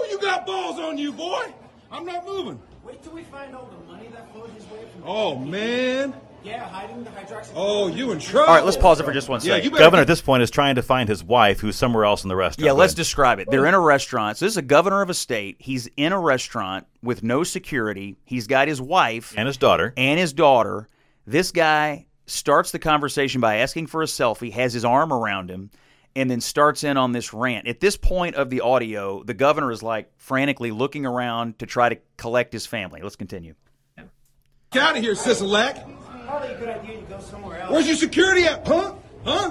You got balls on you, boy. I'm not moving. Wait till we find all the money that flowed his way from. Oh, man. Yeah, hiding the hydroxychloroquine. Oh, you in trouble. All right, let's pause it for just one second. Yeah, second. you Governor at this point is trying to find his wife, who's somewhere else in the restaurant. Yeah, let's describe it. They're in a restaurant. So this is a governor of a state. He's in a restaurant with no security. He's got his wife and his daughter. and his daughter. This guy starts the conversation by asking for a selfie, has his arm around him, and then starts in on this rant. At this point of the audio, the governor is like frantically looking around to try to collect his family. Let's continue. Get out of here, Sisolak. Probably a good idea to go somewhere else. Where's your security at, punk? Huh?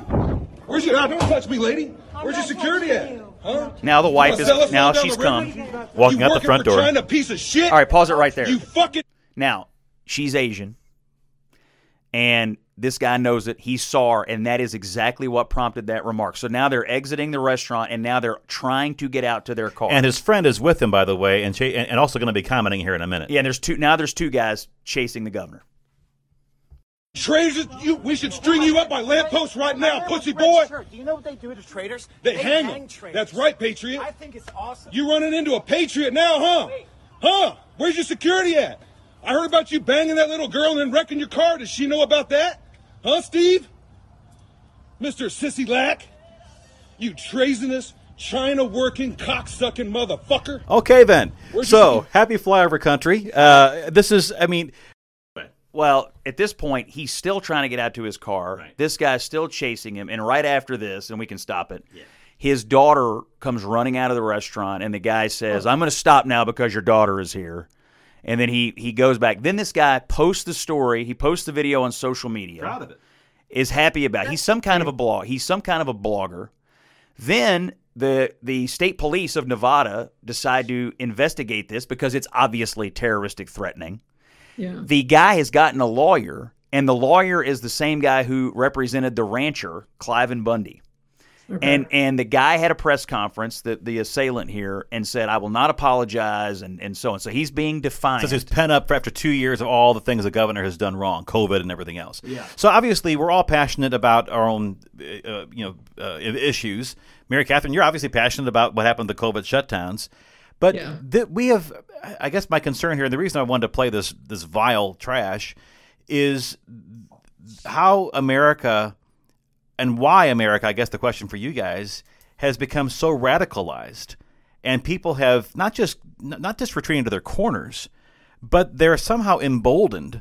Where's your? ah, don't touch me, lady. Where's your security at? Huh? Now the wife is now she's come. Walking out the front for door. China, piece of shit. All right, pause it right there. You fucking. Now, she's Asian. And this guy knows it. He saw her, and that is exactly what prompted that remark. So now they're exiting the restaurant, and now they're trying to get out to their car. And his friend is with him, by the way, and cha- and and also going to be commenting here in a minute. yeah, and there's two. Now there's two guys chasing the governor. Traitors, you, we should string you up by lampposts right now, pussy boy. Do you know what they do to traitors? They hang them. traitors. That's right, Patriot. I think it's awesome. You running into a patriot now, huh? Huh? Where's your security at? I heard about you banging that little girl and then wrecking your car. Does she know about that? Huh, Steve? Mr. Sissy Lack? You treasonous, China working, cocksucking motherfucker. Okay, then. Where'd So happy flyover country. Uh, this is, I mean, Well, at this point, he's still trying to get out to his car. This guy's still chasing him. And right after this, and we can stop it, his daughter comes running out of the restaurant, and the guy says, oh. I'm going to stop now because your daughter is here. And then he, he goes back. Then this guy posts the story. He posts the video on social media. proud of it. is happy about. He's some kind of a blog. He's some kind of a blogger. Then the the state police of Nevada decide to investigate this because it's obviously terroristic threatening. Yeah. The guy has gotten a lawyer, and the lawyer is the same guy who represented the rancher, Cliven Bundy. And and the guy had a press conference, the the assailant here, and said, "I will not apologize," and, and so on. So he's being defiant. Says he's pent up for after two years of all the things the governor has done wrong, COVID and everything else. Yeah. So obviously, we're all passionate about our own, uh, you know, uh, issues. Mary Katharine, you're obviously passionate about what happened to the COVID shutdowns, but Yeah. th- we have. I guess my concern here, and the reason I wanted to play this this vile trash, is how America and why America, I guess the question for you guys, has become so radicalized. And people have not just not just retreating to their corners, but they're somehow emboldened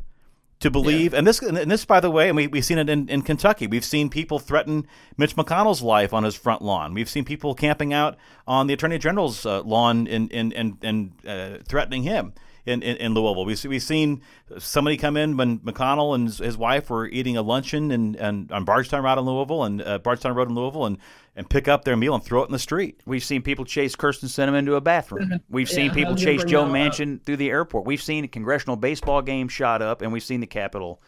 to believe. And this, and this, by the way, and we, we've seen it in, in Kentucky. We've seen people threaten Mitch McConnell's life on his front lawn. We've seen people camping out on the Attorney General's uh, lawn and and and, and uh, threatening him. In, in, in Louisville, we've, we've seen somebody come in when McConnell and his, his wife were eating a luncheon and, and on Bardstown Road in Louisville and uh, Bardstown Road in Louisville and, and pick up their meal and throw it in the street. We've seen people chase Kyrsten Sinema into a bathroom. We've seen Yeah, I people chase Joe that up. Manchin through the airport. We've seen a congressional baseball game shot up, and we've seen the Capitol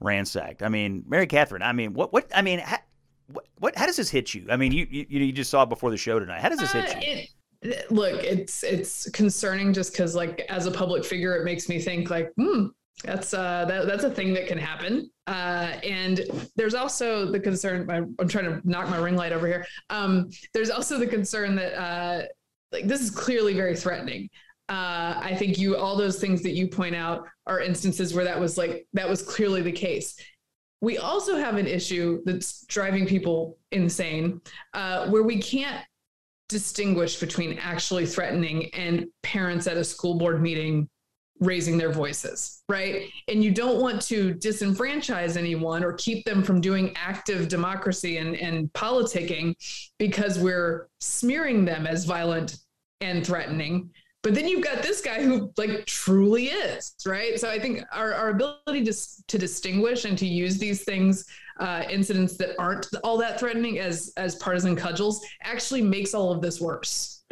ransacked. I mean, Mary Katharine. I mean, what? What? I mean, how, what? what how does this hit you? I mean, you you, you just saw it before the show tonight. How does this hit Uh, you? it, look, it's it's concerning just because like as a public figure, it makes me think like, hmm, That's uh, that, that's a thing that can happen. Uh, and there's also the concern. I'm trying to knock my ring light over here. Um, there's also the concern that uh, like this is clearly very threatening. Uh, I think you all those things that you point out are instances where that was like that was clearly the case. We also have an issue that's driving people insane, uh, where we can't distinguish between actually threatening and parents at a school board meeting raising their voices, right? And you don't want to disenfranchise anyone or keep them from doing active democracy and, and politicking because we're smearing them as violent and threatening. But then you've got this guy who like truly is, right? So I think our, our ability to, to distinguish and to use these things, uh, incidents that aren't all that threatening as as partisan cudgels, actually makes all of this worse.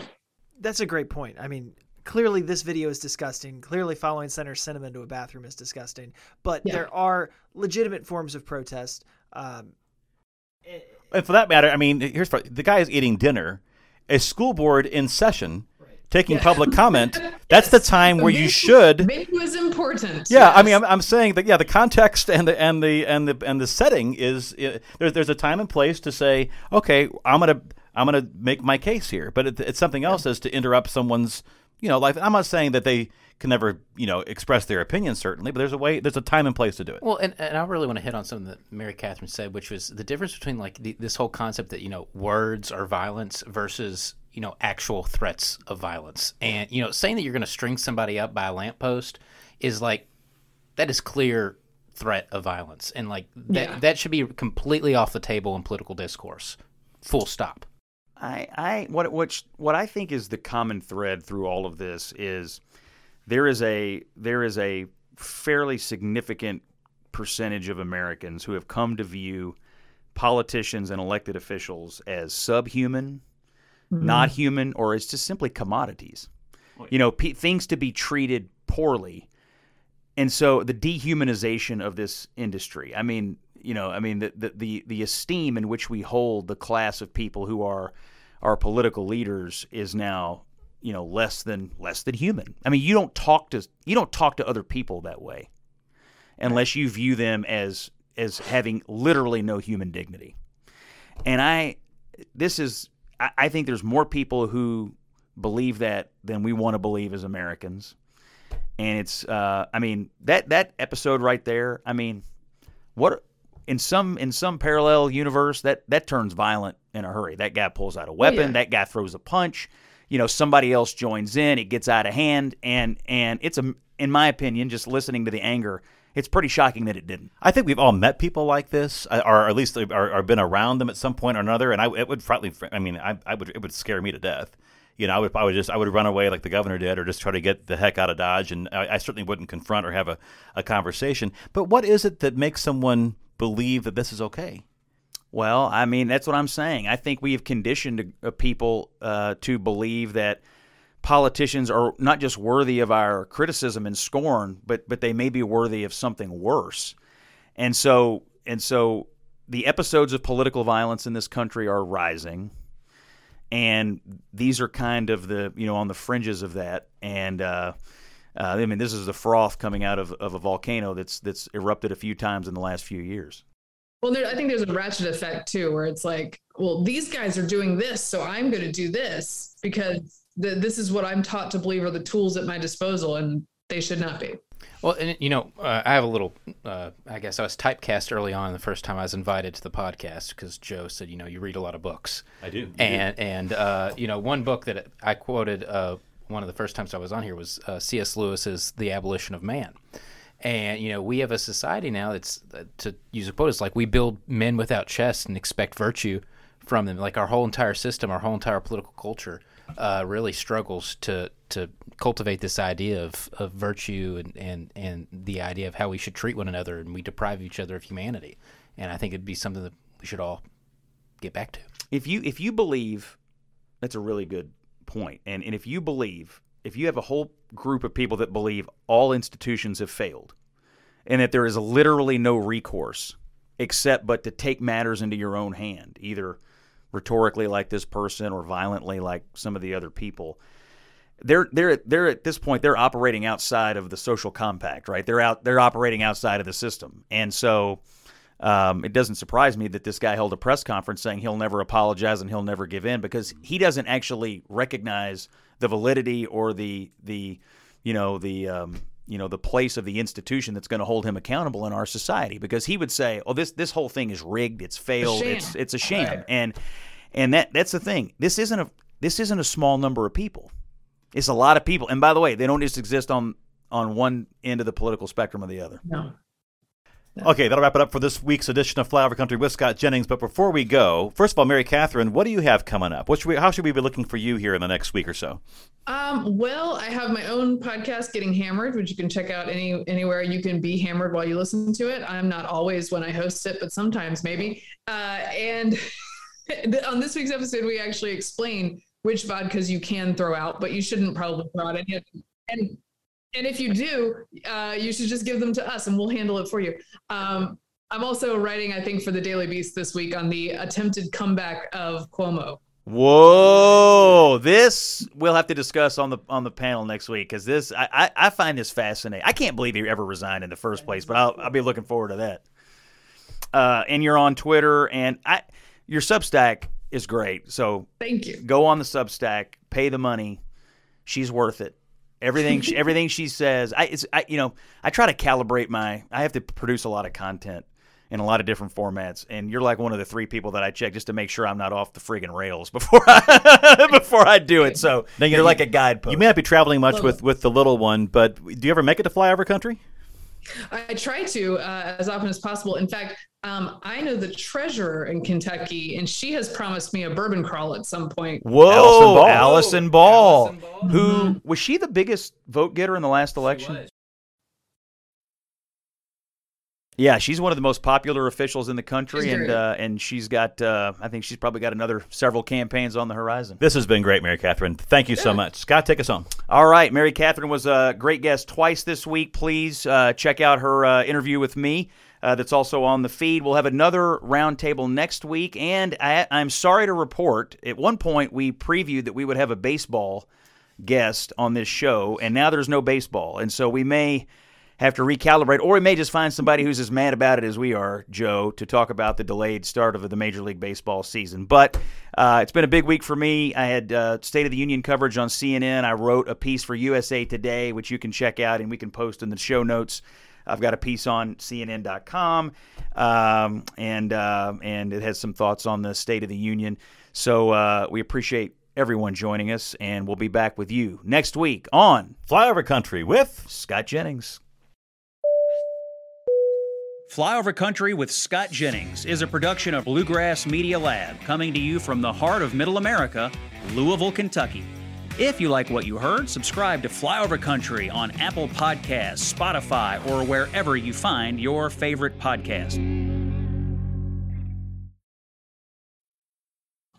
That's a great point. I mean, clearly this video is disgusting. Clearly following Senator Sinema into a bathroom is disgusting. But yeah. there are legitimate forms of protest. Um, and for that matter, I mean, here's the guy is eating dinner. A school board in session taking yeah. public comment, *laughs* that's the time where you should. Maybe was important. Yeah, yes. I mean, I'm, I'm saying that yeah, the context and the and the and the and the setting is uh, there's there's a time and place to say, okay, I'm gonna I'm gonna make my case here, but it, it's something else yeah. as to interrupt someone's you know, like I'm not saying that they can never, you know, express their opinion certainly, but there's a way, there's a time and place to do it. Well, and, and I really want to hit on something that Mary Katharine said, which was the difference between like the, this whole concept that you know words are violence versus you know actual threats of violence, and you know saying that you're going to string somebody up by a lamppost is like that is clear threat of violence, and like that yeah. that should be completely off the table in political discourse. Full stop. I, I what what what I think is the common thread through all of this is there is a there is a fairly significant percentage of Americans who have come to view politicians and elected officials as subhuman, mm-hmm. not human, or it's just simply commodities. You know, p- things to be treated poorly. And so the dehumanization of this industry. I mean, you know, I mean the, the the the esteem in which we hold the class of people who are our political leaders is now you know less than less than human. I mean, you don't talk to you don't talk to other people that way unless you view them as as having literally no human dignity. And I this is I, I think there's more people who believe that than we want to believe as Americans. And it's uh, I mean that that episode right there, I mean what in some in some parallel universe that that turns violent in a hurry. That guy pulls out a weapon. Oh, yeah. That guy throws a punch. You know, somebody else joins in. It gets out of hand, and and it's a, in my opinion, just listening to the anger, it's pretty shocking that it didn't. I think we've all met people like this, uh, or at least or, or been around them at some point or another. And I it would frankly, I mean, I, I would it would scare me to death. You know, I would I would just I would run away like the governor did, or just try to get the heck out of Dodge. And I, I certainly wouldn't confront or have a, a conversation. But what is it that makes someone believe that this is okay? Well, I mean, that's what I'm saying. I think we have conditioned uh, people uh, to believe that politicians are not just worthy of our criticism and scorn, but but they may be worthy of something worse. And so and so the episodes of political violence in this country are rising. And these are kind of the you know on the fringes of that. And uh, uh, I mean, this is the froth coming out of, of a volcano that's that's erupted a few times in the last few years. Well, there, I think there's a ratchet effect too, where it's like, well, these guys are doing this, so I'm going to do this because the, this is what I'm taught to believe are the tools at my disposal, and they should not be. Well, and you know, uh, I have a little. Uh, I guess I was typecast early on the first time I was invited to the podcast because Joe said, you know, you read a lot of books. I do. And do. and uh, you know, one book that I quoted uh, one of the first times I was on here was uh, C.S. Lewis's *The Abolition of Man*. And you know, we have a society now that's uh, to use a quote, it's like we build men without chests and expect virtue from them. Like our whole entire system, our whole entire political culture, uh, really struggles to to cultivate this idea of, of virtue and, and and the idea of how we should treat one another, and we deprive each other of humanity. And I think it'd be something that we should all get back to. If you if you believe, that's a really good point. And and if you believe if you have a whole group of people that believe all institutions have failed and that there is literally no recourse except but to take matters into your own hand, either rhetorically like this person or violently like some of the other people, they're they're they're at this point they're operating outside of the social compact, right? They're out they're operating outside of the system, and so um, it doesn't surprise me that this guy held a press conference saying he'll never apologize and he'll never give in because he doesn't actually recognize the validity or the the you know the um, you know the place of the institution that's going to hold him accountable in our society because he would say, "Oh, this this whole thing is rigged. It's failed. It's it's a sham." Right. And and that that's the thing. This isn't a this isn't a small number of people. It's a lot of people. And by the way, they don't just exist on on one end of the political spectrum or the other. No. Okay, that'll wrap it up for this week's edition of Flyover Country with Scott Jennings. But before we go, first of all, Mary Katharine, what do you have coming up? What should we, how should we be looking for you here in the next week or so? Um, well, I have my own podcast, Getting Hammered, which you can check out any anywhere you can be hammered while you listen to it. I'm not always when I host it, but sometimes maybe. Uh, and *laughs* on this week's episode, we actually explain which vodkas you can throw out, but you shouldn't probably throw out any of them. And and if you do, uh, you should just give them to us and we'll handle it for you. Um, I'm also writing, I think, for the Daily Beast this week on the attempted comeback of Cuomo. Whoa! This we'll have to discuss on the on the panel next week because this I, I, I find this fascinating. I can't believe he ever resigned in the first place, but I'll I'll be looking forward to that. Uh, and you're on Twitter, and I your Substack is great. So thank you. Go on the Substack, pay the money. She's worth it. Everything she, *laughs* everything she says, I, it's, I you know I try to calibrate my. I have to produce a lot of content in a lot of different formats, and you're like one of the three people that I check just to make sure I'm not off the friggin' rails *laughs* before I *laughs* before I do it. So now, you're you, like a guidepost. You may not be traveling much with with the little one, but do you ever make it to flyover country? I try to uh, as often as possible. In fact, um, I know the treasurer in Kentucky, and she has promised me a bourbon crawl at some point. Whoa, Allison Ball. Allison Ball, Allison Ball. who mm-hmm. was she the biggest vote getter in the last election? Yeah, she's one of the most popular officials in the country, and uh, and she's got uh, I think she's probably got another several campaigns on the horizon. This has been great, Mary Katharine. Thank you yeah. so much. Scott, take us home. All right, Mary Katharine was a great guest twice this week. Please uh, check out her uh, interview with me. Uh, that's also on the feed. We'll have another roundtable next week, and I, I'm sorry to report, at one point we previewed that we would have a baseball guest on this show, and now there's no baseball, and so we may have to recalibrate, or we may just find somebody who's as mad about it as we are, Joe, to talk about the delayed start of the Major League Baseball season. But uh, it's been a big week for me. I had uh, State of the Union coverage on CNN. I wrote a piece for USA Today, which you can check out and we can post in the show notes. I've got a piece on CNN.com, um, and uh, and it has some thoughts on the State of the Union. So uh, we appreciate everyone joining us, and we'll be back with you next week on Flyover Country with Scott Jennings. Flyover Country with Scott Jennings is a production of Bluegrass Media Lab, coming to you from the heart of Middle America, Louisville, Kentucky. If you like what you heard, subscribe to Flyover Country on Apple Podcasts, Spotify, or wherever you find your favorite podcast.